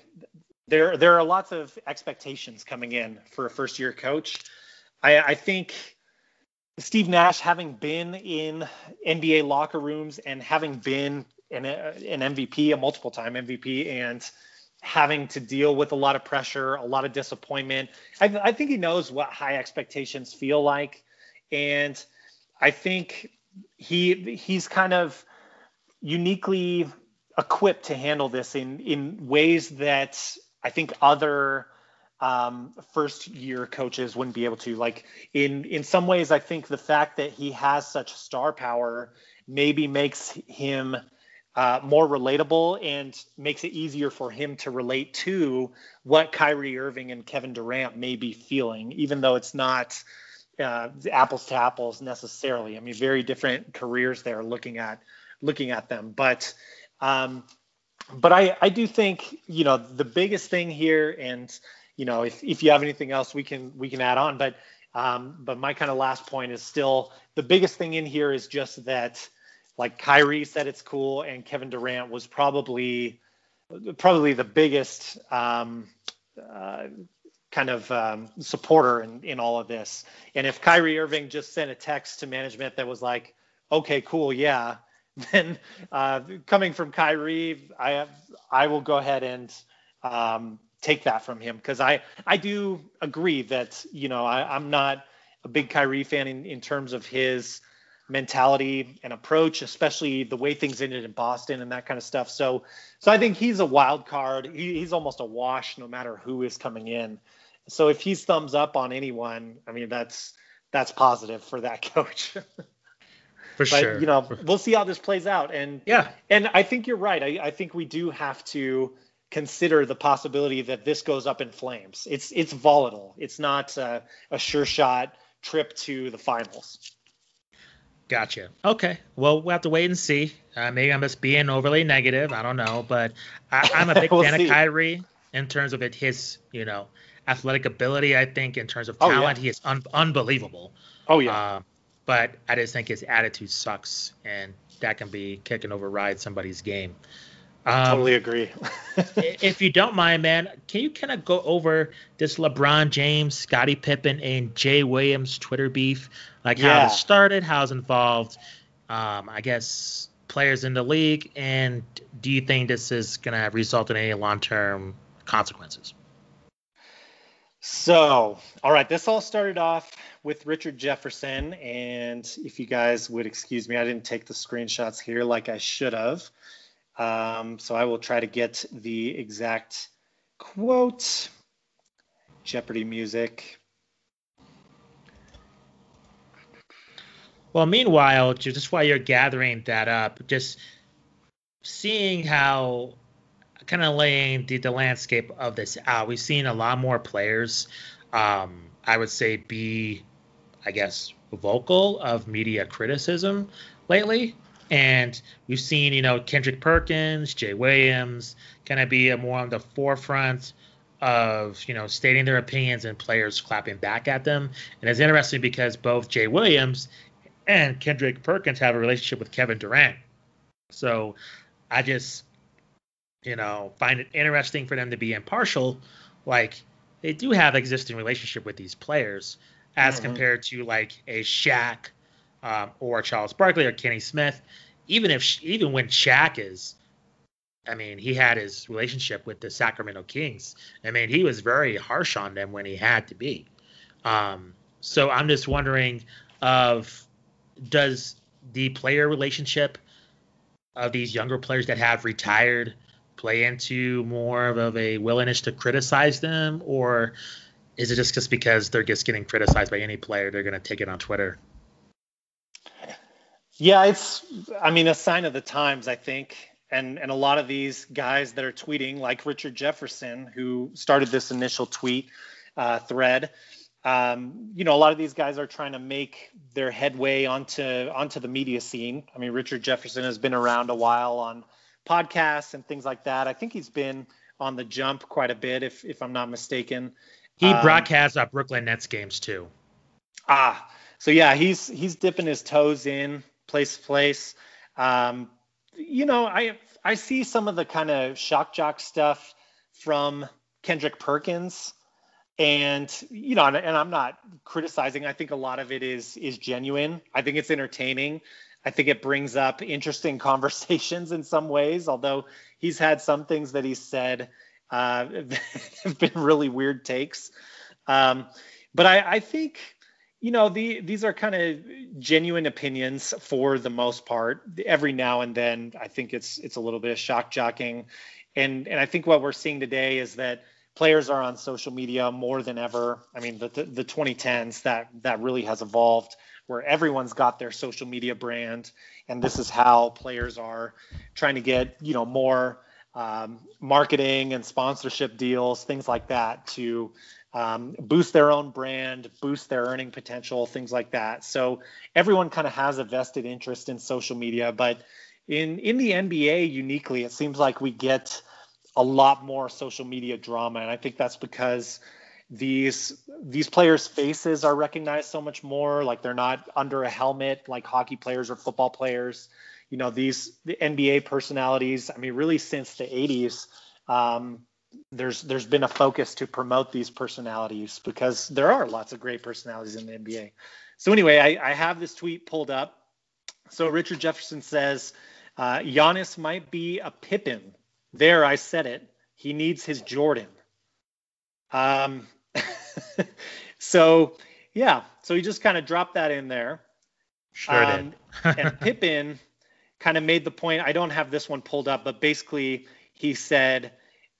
there there are lots of expectations coming in for a first year coach. I, I think Steve Nash, having been in NBA locker rooms and having been an, an MVP, a multiple time MVP, and having to deal with a lot of pressure, a lot of disappointment. I, I think he knows what high expectations feel like, and I think he he's kind of uniquely equipped to handle this in in ways that I think other um, first year coaches wouldn't be able to. Like in in some ways, I think the fact that he has such star power maybe makes him uh, more relatable and makes it easier for him to relate to what Kyrie Irving and Kevin Durant may be feeling, even though it's not uh, apples to apples necessarily. I mean, very different careers there looking at looking at them, but. Um, but I, I do think you know the biggest thing here, and you know if, if you have anything else, we can we can add on. But um, but my kind of last point is still the biggest thing in here is just that like Kyrie said it's cool, and Kevin Durant was probably probably the biggest um, uh, kind of um, supporter in, in all of this. And if Kyrie Irving just sent a text to management that was like, "Okay, cool, yeah," then uh, coming from Kyrie, I have I will go ahead and um, take that from him because I I do agree that you know I, I'm not a big Kyrie fan in, in terms of his mentality and approach, especially the way things ended in Boston and that kind of stuff. So, so I think he's a wild card. He, he's almost a wash no matter who is coming in. So if he's thumbs up on anyone, I mean that's that's positive for that coach.
For
but,
sure.
You know, we'll see how this plays out. And
yeah,
and I think you're right. I, I think we do have to consider the possibility that this goes up in flames. It's it's volatile. It's not a, a sure shot trip to the finals.
Gotcha. Okay. Well, we'll have to wait and see. Uh, maybe I'm just being overly negative. I don't know, but I, am a big we'll fan see. of Kyrie in terms of it, his, you know, athletic ability. I think in terms of talent, oh, yeah. he is un- unbelievable.
Oh yeah. Uh,
but I just think his attitude sucks, and that can be kicking over ride somebody's game.
Um, totally agree.
if you don't mind, man, can you kind of go over this LeBron James, Scottie Pippen, and Jay Williams Twitter beef? Like yeah. how it started, how it's involved, um, I guess, players in the league, and do you think this is going to result in any long term consequences?
So, all right, this all started off with Richard Jefferson. And if you guys would excuse me, I didn't take the screenshots here like I should have. Um, so I will try to get the exact quote. Jeopardy music.
Well, meanwhile, just while you're gathering that up, just seeing how kind of laying the, the landscape of this out. We've seen a lot more players, um, I would say, be, I guess, vocal of media criticism lately. And we've seen, you know, Kendrick Perkins, Jay Williams kind of be more on the forefront of, you know, stating their opinions and players clapping back at them. And it's interesting because both Jay Williams and Kendrick Perkins have a relationship with Kevin Durant. So I just you know, find it interesting for them to be impartial. Like they do have existing relationship with these players as mm-hmm. compared to like a Shaq um, or Charles Barkley or Kenny Smith. Even if even when Shaq is, I mean, he had his relationship with the Sacramento Kings. I mean, he was very harsh on them when he had to be. Um, so I'm just wondering, of does the player relationship of these younger players that have retired play into more of a willingness to criticize them, or is it just just because they're just getting criticized by any player, they're going to take it on Twitter?
Yeah, it's I mean a sign of the times, I think. And and a lot of these guys that are tweeting, like Richard Jefferson, who started this initial tweet uh, thread, um, you know, a lot of these guys are trying to make their headway onto onto the media scene. I mean, Richard Jefferson has been around a while on podcasts and things like that. I think he's been on the jump quite a bit, if if I'm not mistaken.
He um, broadcasts Brooklyn Nets games too.
Ah, so yeah, he's he's dipping his toes in place to place. Um, you know, I I see some of the kind of shock jock stuff from Kendrick Perkins, and you know, and, and I'm not criticizing. I think a lot of it is is genuine. I think it's entertaining. I think it brings up interesting conversations in some ways, although he's had some things that he's said uh, have been really weird takes. Um, but I, I, think, you know, the, these are kind of genuine opinions for the most part. Every now and then, I think it's it's a little bit of shock jocking, and and I think what we're seeing today is that players are on social media more than ever. I mean, the the, the 2010s that that really has evolved where everyone's got their social media brand, and this is how players are trying to get you know more um, marketing and sponsorship deals, things like that, to um, boost their own brand, boost their earning potential, things like that. So everyone kind of has a vested interest in social media, but in in the NBA uniquely, it seems like we get a lot more social media drama, and I think that's because these these players' faces are recognized so much more. Like they're not under a helmet like hockey players or football players. You know, these the NBA personalities. I mean, really since the '80s, um, there's there's been a focus to promote these personalities because there are lots of great personalities in the NBA. So anyway, I, I have this tweet pulled up. So Richard Jefferson says, uh, Giannis might be a Pippen. There, I said it. He needs his Jordan. Um, so yeah, so he just kind of dropped that in there.
Sure um,
did. and Pippen kind of made the point. I don't have this one pulled up, but basically he said,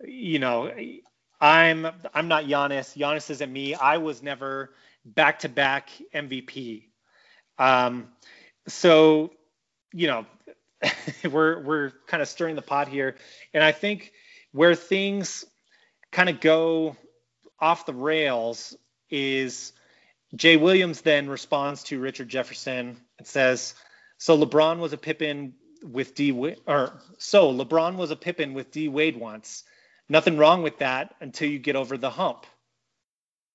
you know, I'm I'm not Giannis. Giannis isn't me. I was never back-to-back MVP. Um, so you know, we're we're kind of stirring the pot here, and I think where things kind of go off the rails is Jay Williams then responds to Richard Jefferson and says, "So LeBron was a Pippen with D or so LeBron was a Pippen with D Wade once. Nothing wrong with that until you get over the hump."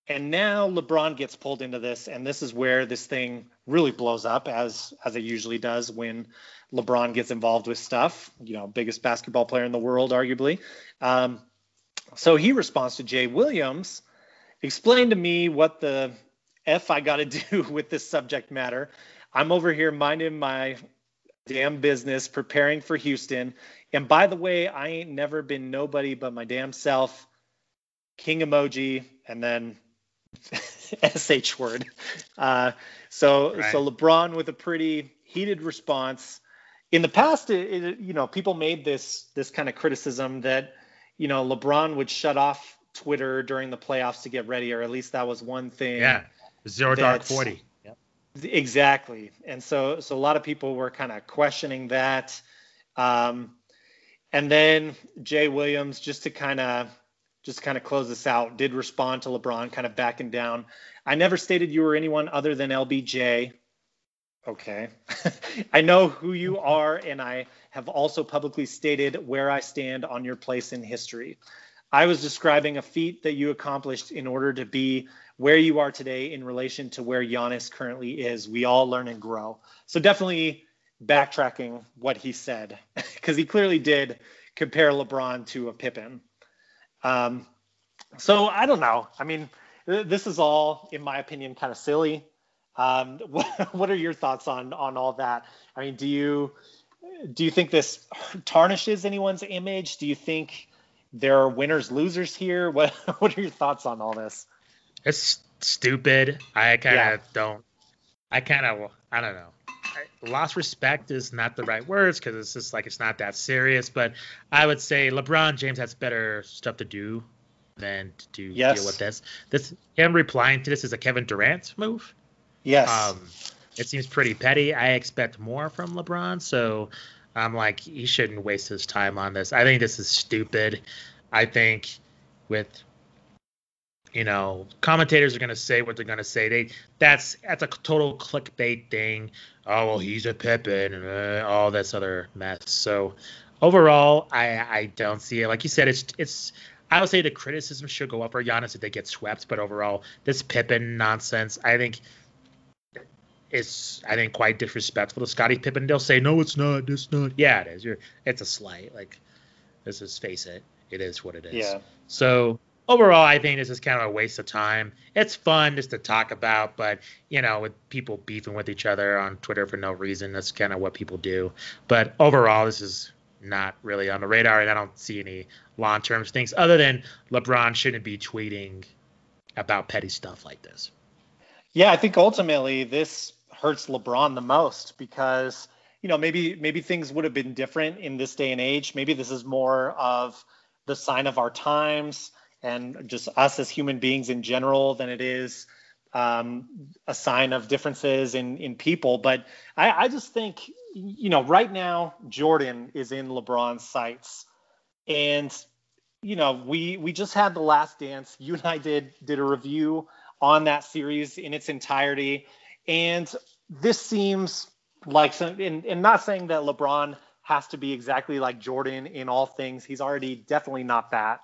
And now LeBron gets pulled into this, and this is where this thing really blows up, as as it usually does when LeBron gets involved with stuff. You know, biggest basketball player in the world, arguably. Um, so he responds to Jay Williams, explain to me what the F I got to do with this subject matter. I'm over here minding my damn business, preparing for Houston. And by the way, I ain't never been nobody but my damn self. King emoji, and then sh word. Uh, so right. so LeBron with a pretty heated response. In the past, it, it, you know, people made this this kind of criticism that you know LeBron would shut off Twitter during the playoffs to get ready, or at least that was one thing.
Yeah, zero dark forty.
Exactly, and so so a lot of people were kind of questioning that. Um, and then Jay Williams, just to kind of just kind of close this out, did respond to LeBron, kind of backing down. I never stated you were anyone other than LBJ. Okay. I know who you are, and I have also publicly stated where I stand on your place in history. I was describing a feat that you accomplished in order to be where you are today in relation to where Giannis currently is. We all learn and grow. So definitely backtracking what he said because he clearly did compare LeBron to a Pippen. Um, so I don't know. I mean, th- this is all, in my opinion, kind of silly. Um, what, what are your thoughts on on all that? I mean, do you do you think this tarnishes anyone's image? Do you think there are winners losers here? What what are your thoughts on all this?
It's stupid. I kind of yeah. don't. I kind of I don't know lost respect is not the right words because it's just like it's not that serious. But I would say LeBron James has better stuff to do than to yes. deal with this. This him replying to this is a Kevin Durant move.
Yes.
Um, it seems pretty petty. I expect more from LeBron, so I'm like he shouldn't waste his time on this. I think this is stupid. I think with you know, commentators are going to say what they're going to say. They that's that's a total clickbait thing. Oh well, he's a Pippen and uh, all this other mess. So overall, I I don't see it. Like you said, it's it's. I would say the criticism should go up for Giannis if they get swept, but overall, this Pippen nonsense, I think, is I think quite disrespectful to Scottie Pippen. They'll say, no, it's not. It's not. Yeah, it is. You're, it's a slight. Like, let's just face it. It is what it is.
Yeah.
So overall, I think this is kind of a waste of time. It's fun just to talk about, but you know, with people beefing with each other on Twitter for no reason, that's kind of what people do. But overall, this is not really on the radar, and I don't see any long-term things other than LeBron shouldn't be tweeting about petty stuff like this.
Yeah, I think ultimately this hurts LeBron the most because you know maybe maybe things would have been different in this day and age. Maybe this is more of the sign of our times and just us as human beings in general than it is um, a sign of differences in in people. But I, I just think you know right now Jordan is in LeBron's sights, and you know we we just had the Last Dance. You and I did did a review on that series in its entirety, and this seems like some. And, and not saying that LeBron has to be exactly like Jordan in all things. He's already definitely not that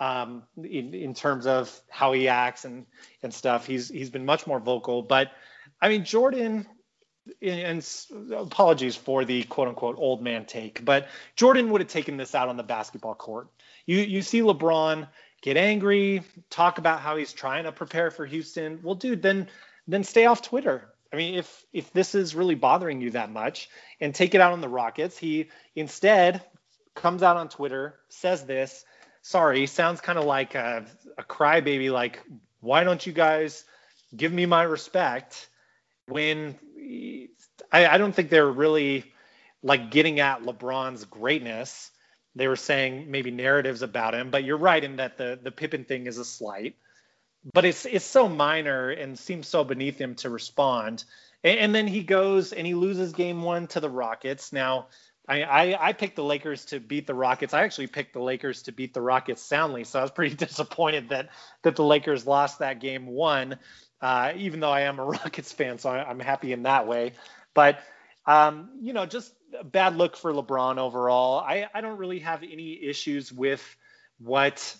um, in, in terms of how he acts and and stuff. He's he's been much more vocal. But I mean, Jordan. And apologies for the quote unquote old man take, but Jordan would have taken this out on the basketball court. You you see LeBron get angry, talk about how he's trying to prepare for Houston. Well, dude, then then stay off Twitter. I mean, if if this is really bothering you that much, and take it out on the Rockets, he instead comes out on Twitter, says this, sorry, sounds kind of like a, a crybaby, like, why don't you guys give me my respect when I, I don't think they're really like getting at LeBron's greatness. They were saying maybe narratives about him, but you're right in that the the Pippen thing is a slight, but it's it's so minor and seems so beneath him to respond. And, and then he goes and he loses game one to the Rockets. Now I, I, I picked the Lakers to beat the Rockets. I actually picked the Lakers to beat the Rockets soundly, so I was pretty disappointed that that the Lakers lost that game one. Uh, even though I am a Rockets fan, so I, am happy in that way. But um, you know, just a bad look for LeBron overall. I, I don't really have any issues with what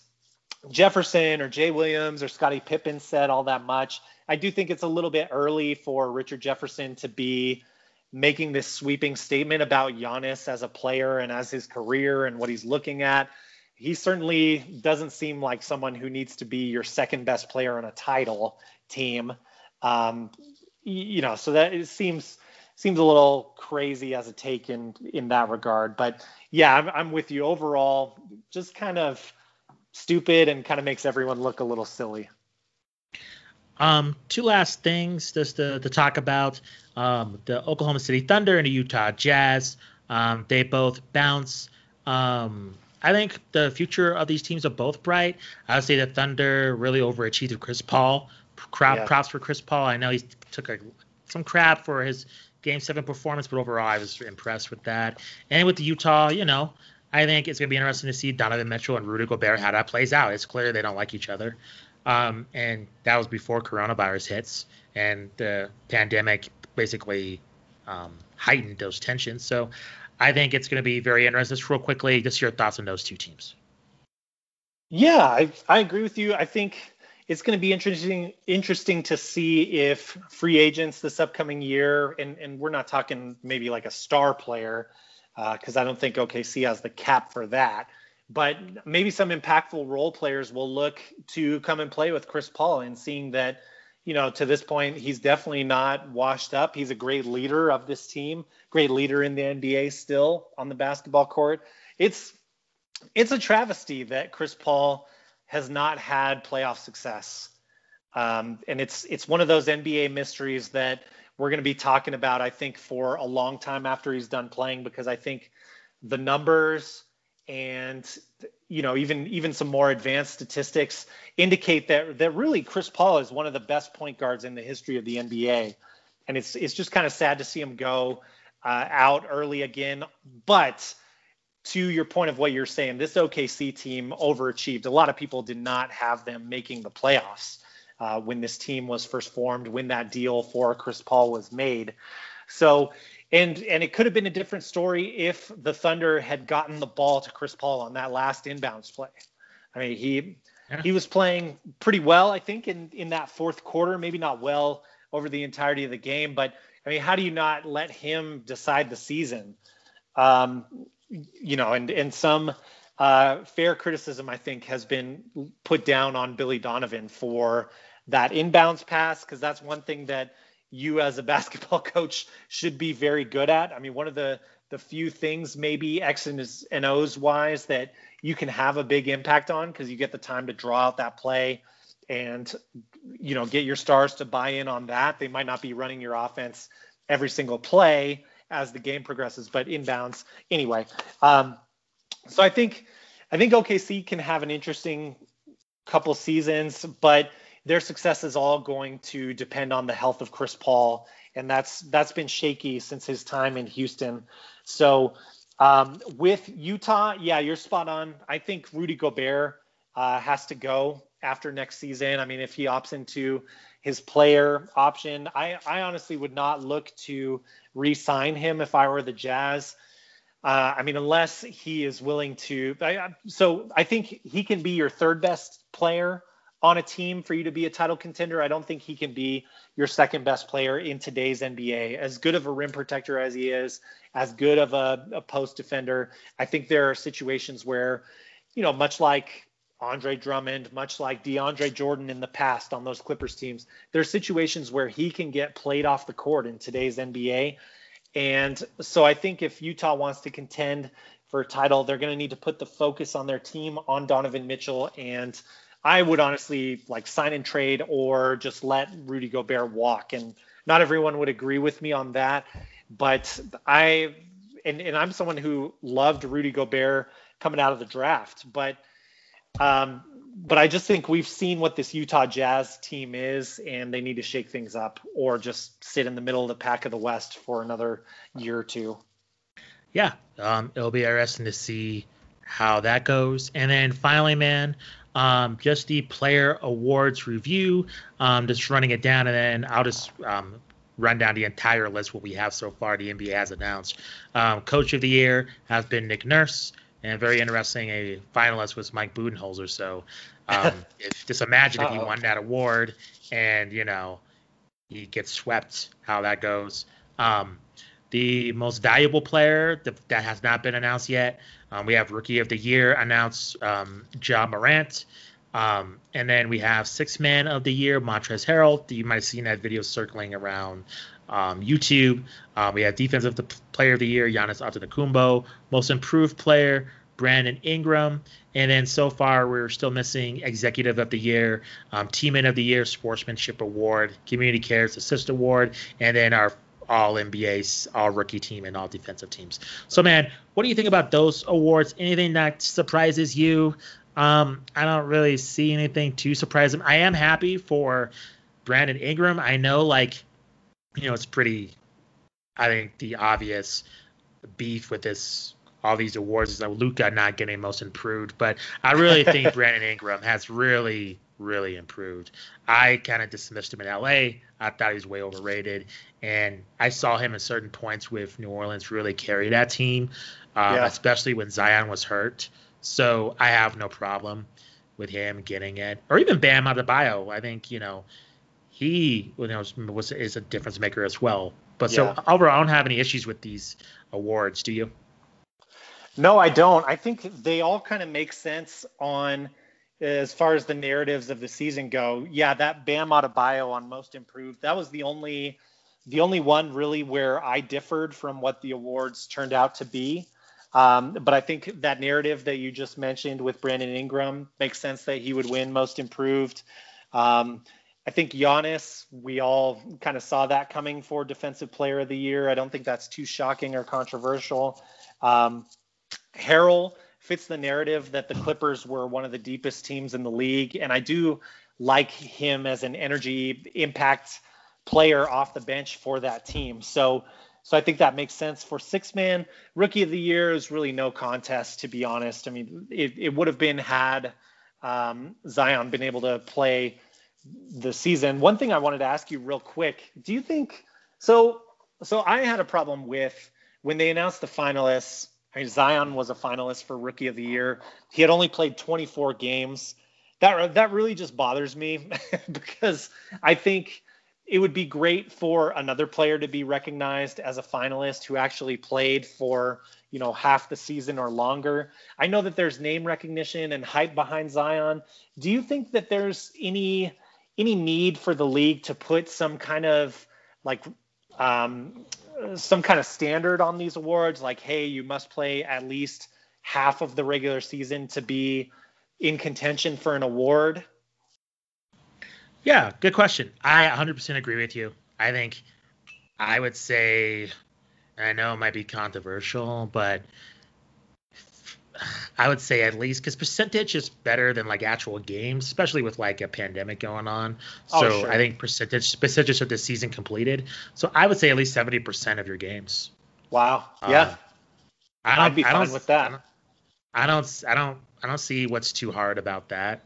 Jefferson or Jay Williams or Scottie Pippen said all that much. I do think it's a little bit early for Richard Jefferson to be making this sweeping statement about Giannis as a player and as his career and what he's looking at. He certainly doesn't seem like someone who needs to be your second best player on a title team. Um, you know, so that it seems seems a little crazy as a take in in that regard. But yeah, I'm, I'm with you overall. Just kind of stupid and kind of makes everyone look a little silly.
Um, two last things just to, to talk about. Um, the Oklahoma City Thunder and the Utah Jazz. Um, they both bounce. Um, I think the future of these teams are both bright. I would say the Thunder really overachieved with Chris Paul. Crap, yeah. Props for Chris Paul. I know he took a, some crap for his Game Seven performance, but overall I was impressed with that. And with the Utah, you know, I think it's going to be interesting to see Donovan Mitchell and Rudy Gobert how that plays out. It's clear they don't like each other. Um, and that was before coronavirus hits and the pandemic basically um, heightened those tensions. So I think it's going to be very interesting. Just real quickly, just your thoughts on those two teams.
Yeah, I, I agree with you. I think it's going to be interesting interesting to see if free agents this upcoming year, and, and we're not talking maybe like a star player, because uh, I don't think OKC has the cap for that. But maybe some impactful role players will look to come and play with Chris Paul and seeing that, you know, to this point, he's definitely not washed up. He's a great leader of this team, great leader in the NBA still on the basketball court. It's it's a travesty that Chris Paul has not had playoff success. Um, and it's it's one of those NBA mysteries that we're going to be talking about, I think, for a long time after he's done playing, because I think the numbers and you know even even some more advanced statistics indicate that that really Chris Paul is one of the best point guards in the history of the NBA, and it's it's just kind of sad to see him go uh, out early again. But to your point of what you're saying, this OKC team overachieved. A lot of people did not have them making the playoffs uh, when this team was first formed, when that deal for Chris Paul was made. So and and it could have been a different story if the Thunder had gotten the ball to Chris Paul on that last inbounds play. I mean, he yeah. he was playing pretty well, I think, in in that fourth quarter. Maybe not well over the entirety of the game, but I mean, how do you not let him decide the season? Um, you know, and and some uh, fair criticism I think has been put down on Billy Donovan for that inbounds pass because that's one thing that you as a basketball coach should be very good at. I mean, one of the the few things maybe X and O's wise that you can have a big impact on because you get the time to draw out that play and you know get your stars to buy in on that. They might not be running your offense every single play as the game progresses, but inbounds anyway. Um, so I think I think OKC can have an interesting couple seasons, but their success is all going to depend on the health of Chris Paul, and that's that's been shaky since his time in Houston. So um, with Utah, yeah, you're spot on. I think Rudy Gobert uh, has to go after next season. I mean, if he opts into his player option, I, I honestly would not look to re-sign him if I were the Jazz. Uh, I mean, unless he is willing to. I, so I think he can be your third best player on a team for you to be a title contender. I don't think he can be your second best player in today's NBA. As good of a rim protector as he is, as good of a, a post defender, I think there are situations where, you know, much like Andre Drummond, much like DeAndre Jordan in the past on those Clippers teams, there are situations where he can get played off the court in today's NBA. And so I think if Utah wants to contend for a title, they're going to need to put the focus on their team on Donovan Mitchell and I would honestly like sign and trade or just let Rudy Gobert walk. And not everyone would agree with me on that, but I and, and I'm someone who loved Rudy Gobert coming out of the draft, but um, but I just think we've seen what this Utah Jazz team is, and they need to shake things up or just sit in the middle of the pack of the West for another year or two.
Yeah, um, it'll be interesting to see how that goes. And then finally, man, um, just the player awards review, um, just running it down, and then I'll just um, run down the entire list what we have so far. The NBA has announced. Um, Coach of the year has been Nick Nurse, and very interesting. A finalist was Mike Budenholzer. So um, if, just imagine if he won that award, and you know he gets swept, how that goes. Um, the most valuable player that, that has not been announced yet. Um, we have Rookie of the Year announced, um, Ja Morant. Um, and then we have Six Man of the Year, Montrezl Harrell. You might have seen that video circling around um, YouTube. Uh, we have Defensive Player of the Year, Giannis Antetokounmpo. Most Improved Player, Brandon Ingram, and then so far we're still missing Executive of the Year, um, Teammate of the Year, Sportsmanship Award, Community Cares Assist Award, and then our all NBA, all rookie team, and all defensive teams. So, man, what do you think about those awards? Anything that surprises you? Um, I don't really see anything too surprising. I am happy for Brandon Ingram. I know, like, you know, it's pretty. I think the obvious beef with this all these awards is that Luka not getting most improved, but I really think Brandon Ingram has really really improved. I kind of dismissed him in LA. I thought he was way overrated, and I saw him at certain points with New Orleans really carry that team, um, yeah. especially when Zion was hurt. So I have no problem with him getting it, or even Bam Adebayo. I think you know he you know, was is a difference maker as well. But yeah. so overall, I don't have any issues with these awards. Do you?
No, I don't. I think they all kind of make sense on as far as the narratives of the season go. Yeah, that Bam Adebayo on most improved. That was the only the only one really where I differed from what the awards turned out to be. Um, but I think that narrative that you just mentioned with Brandon Ingram makes sense that he would win most improved. Um, I think Giannis, we all kind of saw that coming for Defensive Player of the Year. I don't think that's too shocking or controversial. Um, Harrell fits the narrative that the Clippers were one of the deepest teams in the league, and I do like him as an energy impact player off the bench for that team. So so I think that makes sense for six man. Rookie of the year is really no contest, to be honest. I mean, it, it would have been had um, Zion been able to play the season. One thing I wanted to ask you real quick: Do you think so? So I had a problem with when they announced the finalists. I mean, Zion was a finalist for Rookie of the Year. He had only played 24 games. That that really just bothers me because I think it would be great for another player to be recognized as a finalist who actually played for you know half the season or longer. I know that there's name recognition and hype behind Zion. Do you think that there's any any need for the league to put some kind of like um, some kind of standard on these awards? Like, hey, you must play at least half of the regular season to be in contention for an award.
Yeah, good question. I 100% agree with you. I think I would say, I know it might be controversial, but I would say at least because percentage is better than like actual games, especially with like a pandemic going on. Oh, so oh, sure. I think percentage percentage of the season completed. So I would say at least seventy percent of your games.
Wow. Yeah. Um,
I don't, I'd be fine with that. I don't, I don't. I don't. I don't see what's too hard about that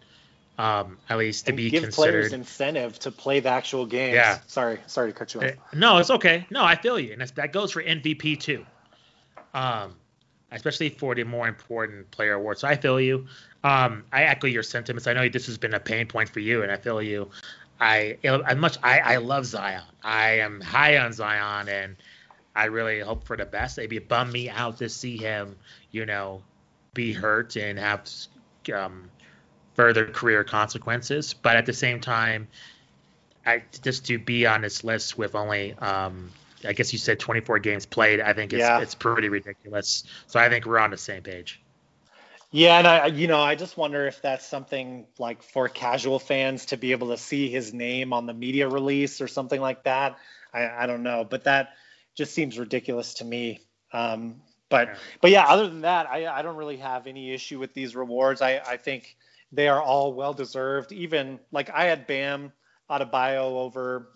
um, at least to
and
be
give
considered.
players incentive to play the actual games. Yeah. Sorry, sorry to cut you off. Uh,
no, it's okay. No, I feel you, and that goes for MVP too. Um, especially for the more important player awards. So I feel you. Um, I echo your sentiments. I know this has been a pain point for you, and I feel you. I as much I, I love Zion. I am high on Zion, and I really hope for the best. It'd be bum me out to see him, you know, be hurt and have um, further career consequences. But at the same time, I, just to be on this list with only, um, I guess you said 24 games played, I think it's, yeah. it's pretty ridiculous. So I think we're on the same page.
Yeah, and I, you know, I just wonder if that's something like for casual fans to be able to see his name on the media release or something like that. I, I don't know, but that just seems ridiculous to me. Um, but, yeah. but yeah, other than that, I, I don't really have any issue with these rewards. I, I think they are all well deserved. Even like I had Bam Adebayo over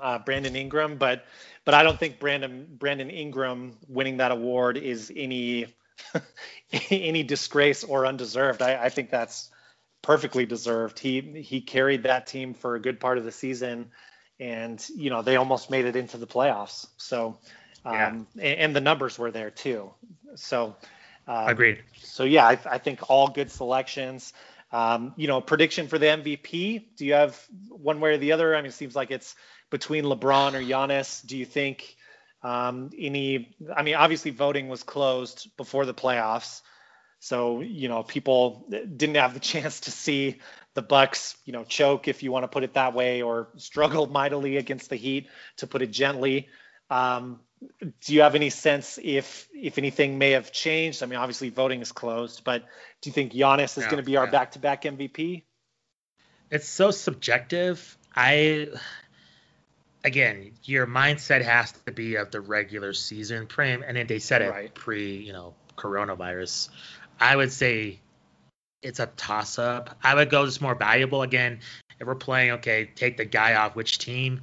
uh, Brandon Ingram, but but I don't think Brandon Brandon Ingram winning that award is any any disgrace or undeserved. I, I think that's perfectly deserved. He he carried that team for a good part of the season, and you know they almost made it into the playoffs. So, um, yeah. and, and, the numbers were there too. So,
um, agreed.
So yeah, I, I think all good selections. Um, you know, prediction for the MVP. Do you have one way or the other? I mean, it seems like it's between LeBron or Giannis. Do you think um, any? I mean, obviously voting was closed before the playoffs, so you know people didn't have the chance to see the Bucks, you know, choke if you want to put it that way, or struggle mightily against the Heat, to put it gently. Um, do you have any sense if if anything may have changed? I mean, obviously voting is closed, but do you think Giannis is going to be our back-to-back MVP?
It's so subjective. I again, your mindset has to be of the regular season pre, and then they said it right. pre, you know, coronavirus. I would say it's a toss up. I would go just more valuable again. If we're playing, okay, take the guy off which team.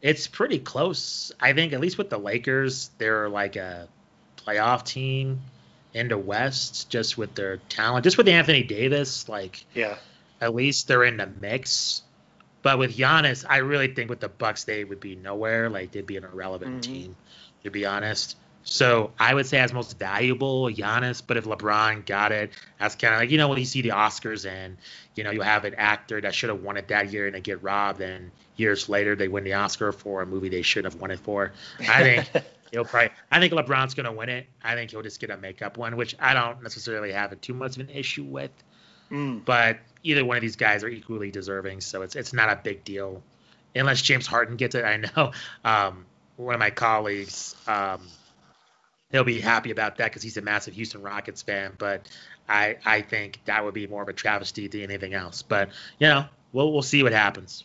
It's pretty close. I think at least with the Lakers, they're like a playoff team in the West, just with their talent, just with Anthony Davis. Like,
yeah,
at least they're in the mix. But with Giannis, I really think with the Bucks they would be nowhere. Like they'd be an irrelevant mm-hmm. team, to be honest. So I would say as most valuable Giannis, but if LeBron got it, that's kind of like you know when you see the Oscars and you know you have an actor that should have won it that year and they get robbed, and years later they win the Oscar for a movie they should have won it for. I think he'll probably. I think LeBron's gonna win it. I think he'll just get a makeup one, which I don't necessarily have too much of an issue with. Mm. But either one of these guys are equally deserving, so it's it's not a big deal, unless James Harden gets it. I know um, one of my colleagues. Um, he'll be happy about that because he's a massive Houston Rockets fan. But I I think that would be more of a travesty than anything else. But you know, we'll we'll see what happens.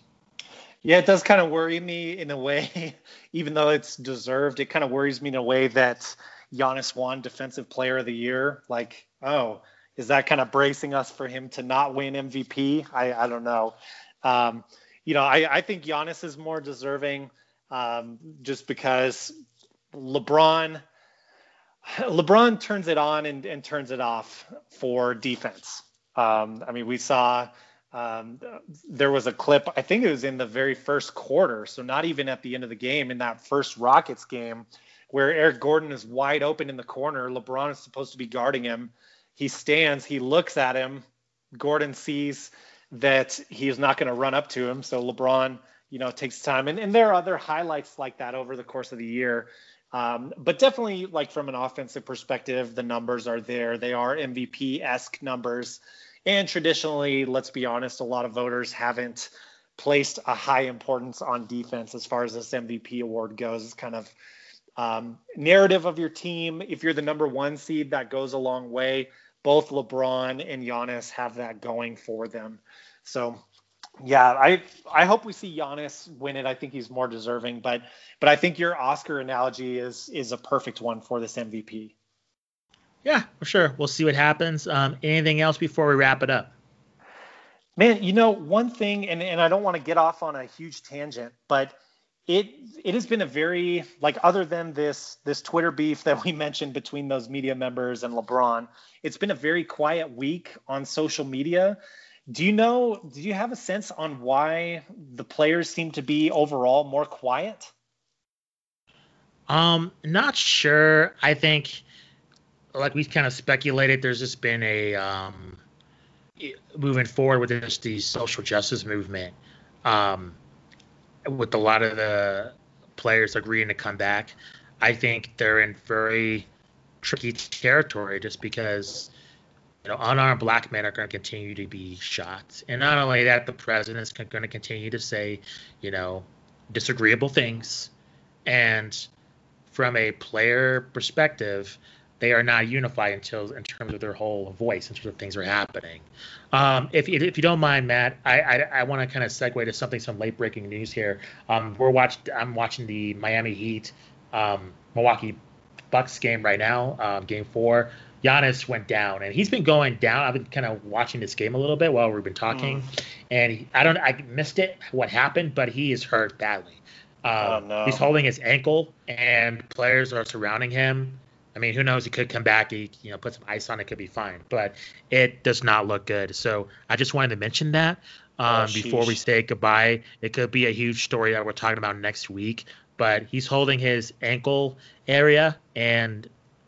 Yeah, it does kind of worry me in a way, even though it's deserved. It kind of worries me in a way that Giannis won Defensive Player of the Year. Like, oh, is that kind of bracing us for him to not win MVP? I, I don't know. Um, you know, I, I think Giannis is more deserving um, just because LeBron LeBron turns it on and, and turns it off for defense. Um, I mean, we saw um, there was a clip, I think it was in the very first quarter, so not even at the end of the game, in that first Rockets game, where Eric Gordon is wide open in the corner. LeBron is supposed to be guarding him. He stands, he looks at him. Gordon sees that he's not going to run up to him. So LeBron, you know, takes time. And, and there are other highlights like that over the course of the year. Um, but definitely, like from an offensive perspective, the numbers are there. They are MVP esque numbers. And traditionally, let's be honest, a lot of voters haven't placed a high importance on defense as far as this MVP award goes. It's kind of um, narrative of your team. If you're the number one seed, that goes a long way both LeBron and Giannis have that going for them. So yeah, I I hope we see Giannis win it. I think he's more deserving, but but I think your Oscar analogy is is a perfect one for this MVP.
Yeah, for sure. We'll see what happens. Um, anything else before we wrap it up?
Man, you know, one thing, and, and I don't want to get off on a huge tangent, but it it has been a very like other than this this Twitter beef that we mentioned between those media members and LeBron, it's been a very quiet week on social media. Do you know? Do you have a sense on why the players seem to be overall more quiet?
Um, not sure. I think, like we kind of speculated, there's just been a um, moving forward with this the social justice movement. Um, with a lot of the players agreeing to come back, I think they're in very tricky territory just because you know unarmed black men are going to continue to be shot, and not only that, the president's going to continue to say, you know, disagreeable things, and from a player perspective, they are not unified until in terms of their whole voice in terms of things are happening. Um, if, if you don't mind, Matt, I I, I want to kind of segue to something some late breaking news here. Um, we're watched I'm watching the Miami Heat um, Milwaukee Bucks game right now, um, game four. Giannis went down, and he's been going down. I've been kind of watching this game a little bit while we've been talking, mm. and he, I don't I missed it what happened, but he is hurt badly. Um, oh, no. He's holding his ankle, and players are surrounding him I mean, who knows? He could come back. He, you know, put some ice on it, could be fine. But it does not look good. So I just wanted to mention that um, oh, before we say goodbye. It could be a huge story that we're talking about next week. But he's holding his ankle area, and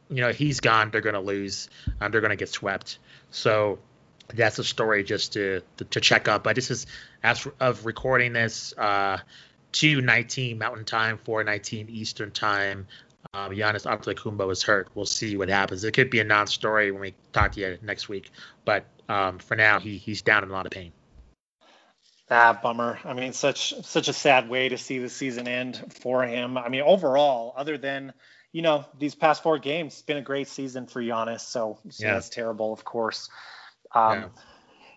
you know he's gone. They're going to lose. Um, they're going to get swept. So that's a story just to to, to check up. But this is as of recording this. Uh, 219 Mountain Time, 419 Eastern Time um, Giannis Antetokounmpo is hurt. We'll see what happens. It could be a non-story when we talk to you next week, but um, for now, he, he's down in a lot of pain.
Ah, bummer. I mean, such such a sad way to see the season end for him. I mean, overall, other than you know these past four games, it's been a great season for Giannis. So, so yeah. that's terrible, of course. Um,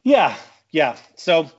yeah. yeah, yeah. So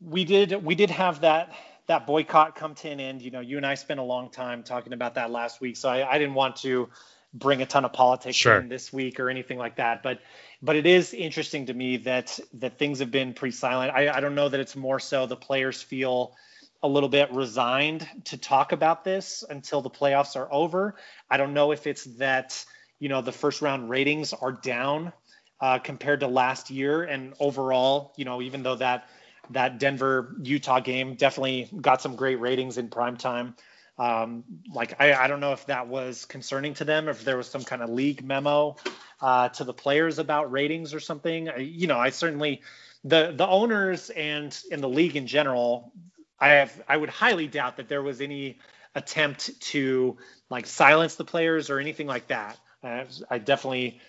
we did we did have that that boycott come to an end. You know, you and I spent a long time talking about that last week, so I, I didn't want to bring a ton of politics sure. in this week or anything like that. But but it is interesting to me that that things have been pretty silent. I, I don't know that it's more so the players feel a little bit resigned to talk about this until the playoffs are over. I don't know if it's that you know the first round ratings are down uh, compared to last year, and overall, you know, even though that that Denver Utah game definitely got some great ratings in prime time. Um, like I, I don't know if that was concerning to them, if there was some kind of league memo uh, to the players about ratings or something. I, you know, I certainly the the owners and in the league in general, I have I would highly doubt that there was any attempt to like silence the players or anything like that. Uh, I definitely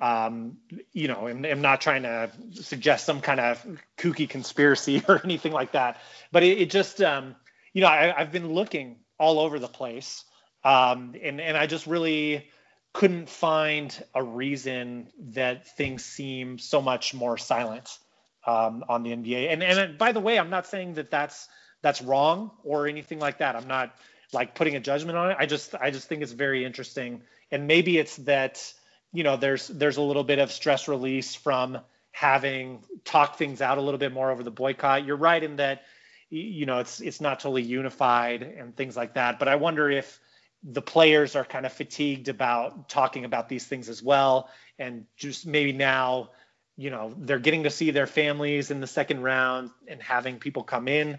um, you know, am, am, not trying to suggest some kind of kooky conspiracy or anything like that, but it, it just, um, you know, I, have been looking all over the place. Um, and, and I just really couldn't find a reason that things seem so much more silent um, on the NBA. And, and by the way, I'm not saying that that's, that's wrong or anything like that. I'm not like putting a judgment on it. I just, I just think it's very interesting. And maybe it's that, you know, there's, there's a little bit of stress release from having talked things out a little bit more over the boycott. You're right in that you know it's it's not totally unified and things like that but i wonder if the players are kind of fatigued about talking about these things as well and just maybe now you know they're getting to see their families in the second round and having people come in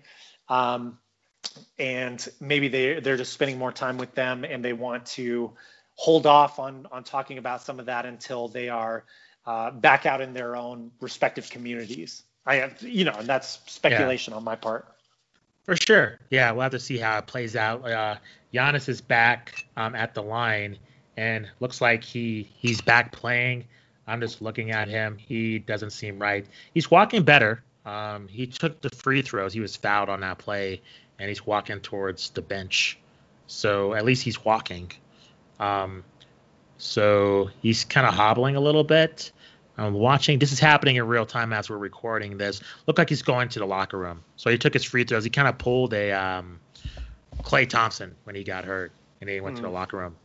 um, and maybe they they're just spending more time with them and they want to hold off on on talking about some of that until they are uh, back out in their own respective communities i have you know and that's speculation yeah. on my part
for sure. Yeah, we'll have to see how it plays out. Uh, Giannis is back um, at the line, and looks like he he's back playing. I'm just looking at him. He doesn't seem right. He's walking better. Um, he took the free throws. He was fouled on that play, and he's walking towards the bench. So at least he's walking. Um, so he's kind of hobbling a little bit. I'm watching. This is happening in real time as we're recording this. Look like he's going to the locker room. So he took his free throws. He kind of pulled a um, Klay Thompson when he got hurt, and he went mm. to the hmm. locker room.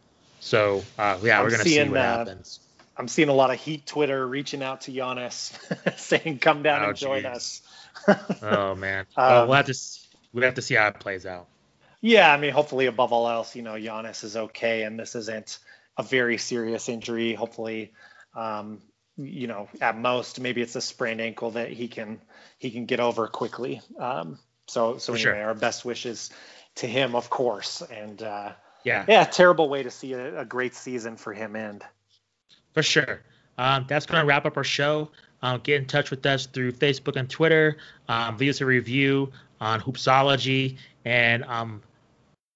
So uh, yeah, I'm we're gonna seeing, see what uh, happens.
I'm seeing a lot of Heat Twitter reaching out to Giannis, saying, "Come down oh, and join us."
oh man, um, well, we'll have to we have to see how it plays out.
Yeah, I mean, hopefully, above all else, you know, Giannis is okay, and this isn't a very serious injury. Hopefully, um, you know, at most maybe it's a sprained ankle that he can he can get over quickly. Um, so so anyway, sure. our best wishes to him, of course. And uh, yeah, yeah, terrible way to see a, a, great season for him end.
For sure. Um, that's going to wrap up our show. Um, get in touch with us through Facebook and Twitter. Um, leave us a review on Hoopsology and um,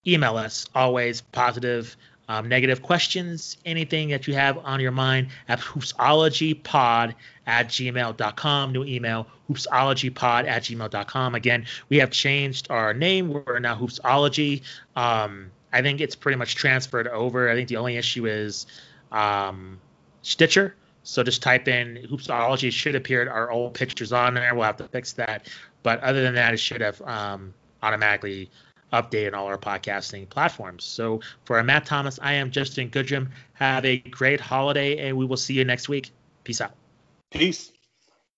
email us always positive um, negative questions, anything that you have on your mind at hoopsologypod at gmail.com. New email, hoopsologypod at gmail.com. Again, we have changed our name. We're now Hoopsology. Um, I think it's pretty much transferred over. I think the only issue is um, Stitcher. So just type in Hoopsology. It should appear our old pictures on there. We'll have to fix that. But other than that, it should have um, automatically update on all our podcasting platforms. So for Matt Thomas, I am Justin Goodrum. Have a great holiday, and we will see you next week. Peace out.
Peace.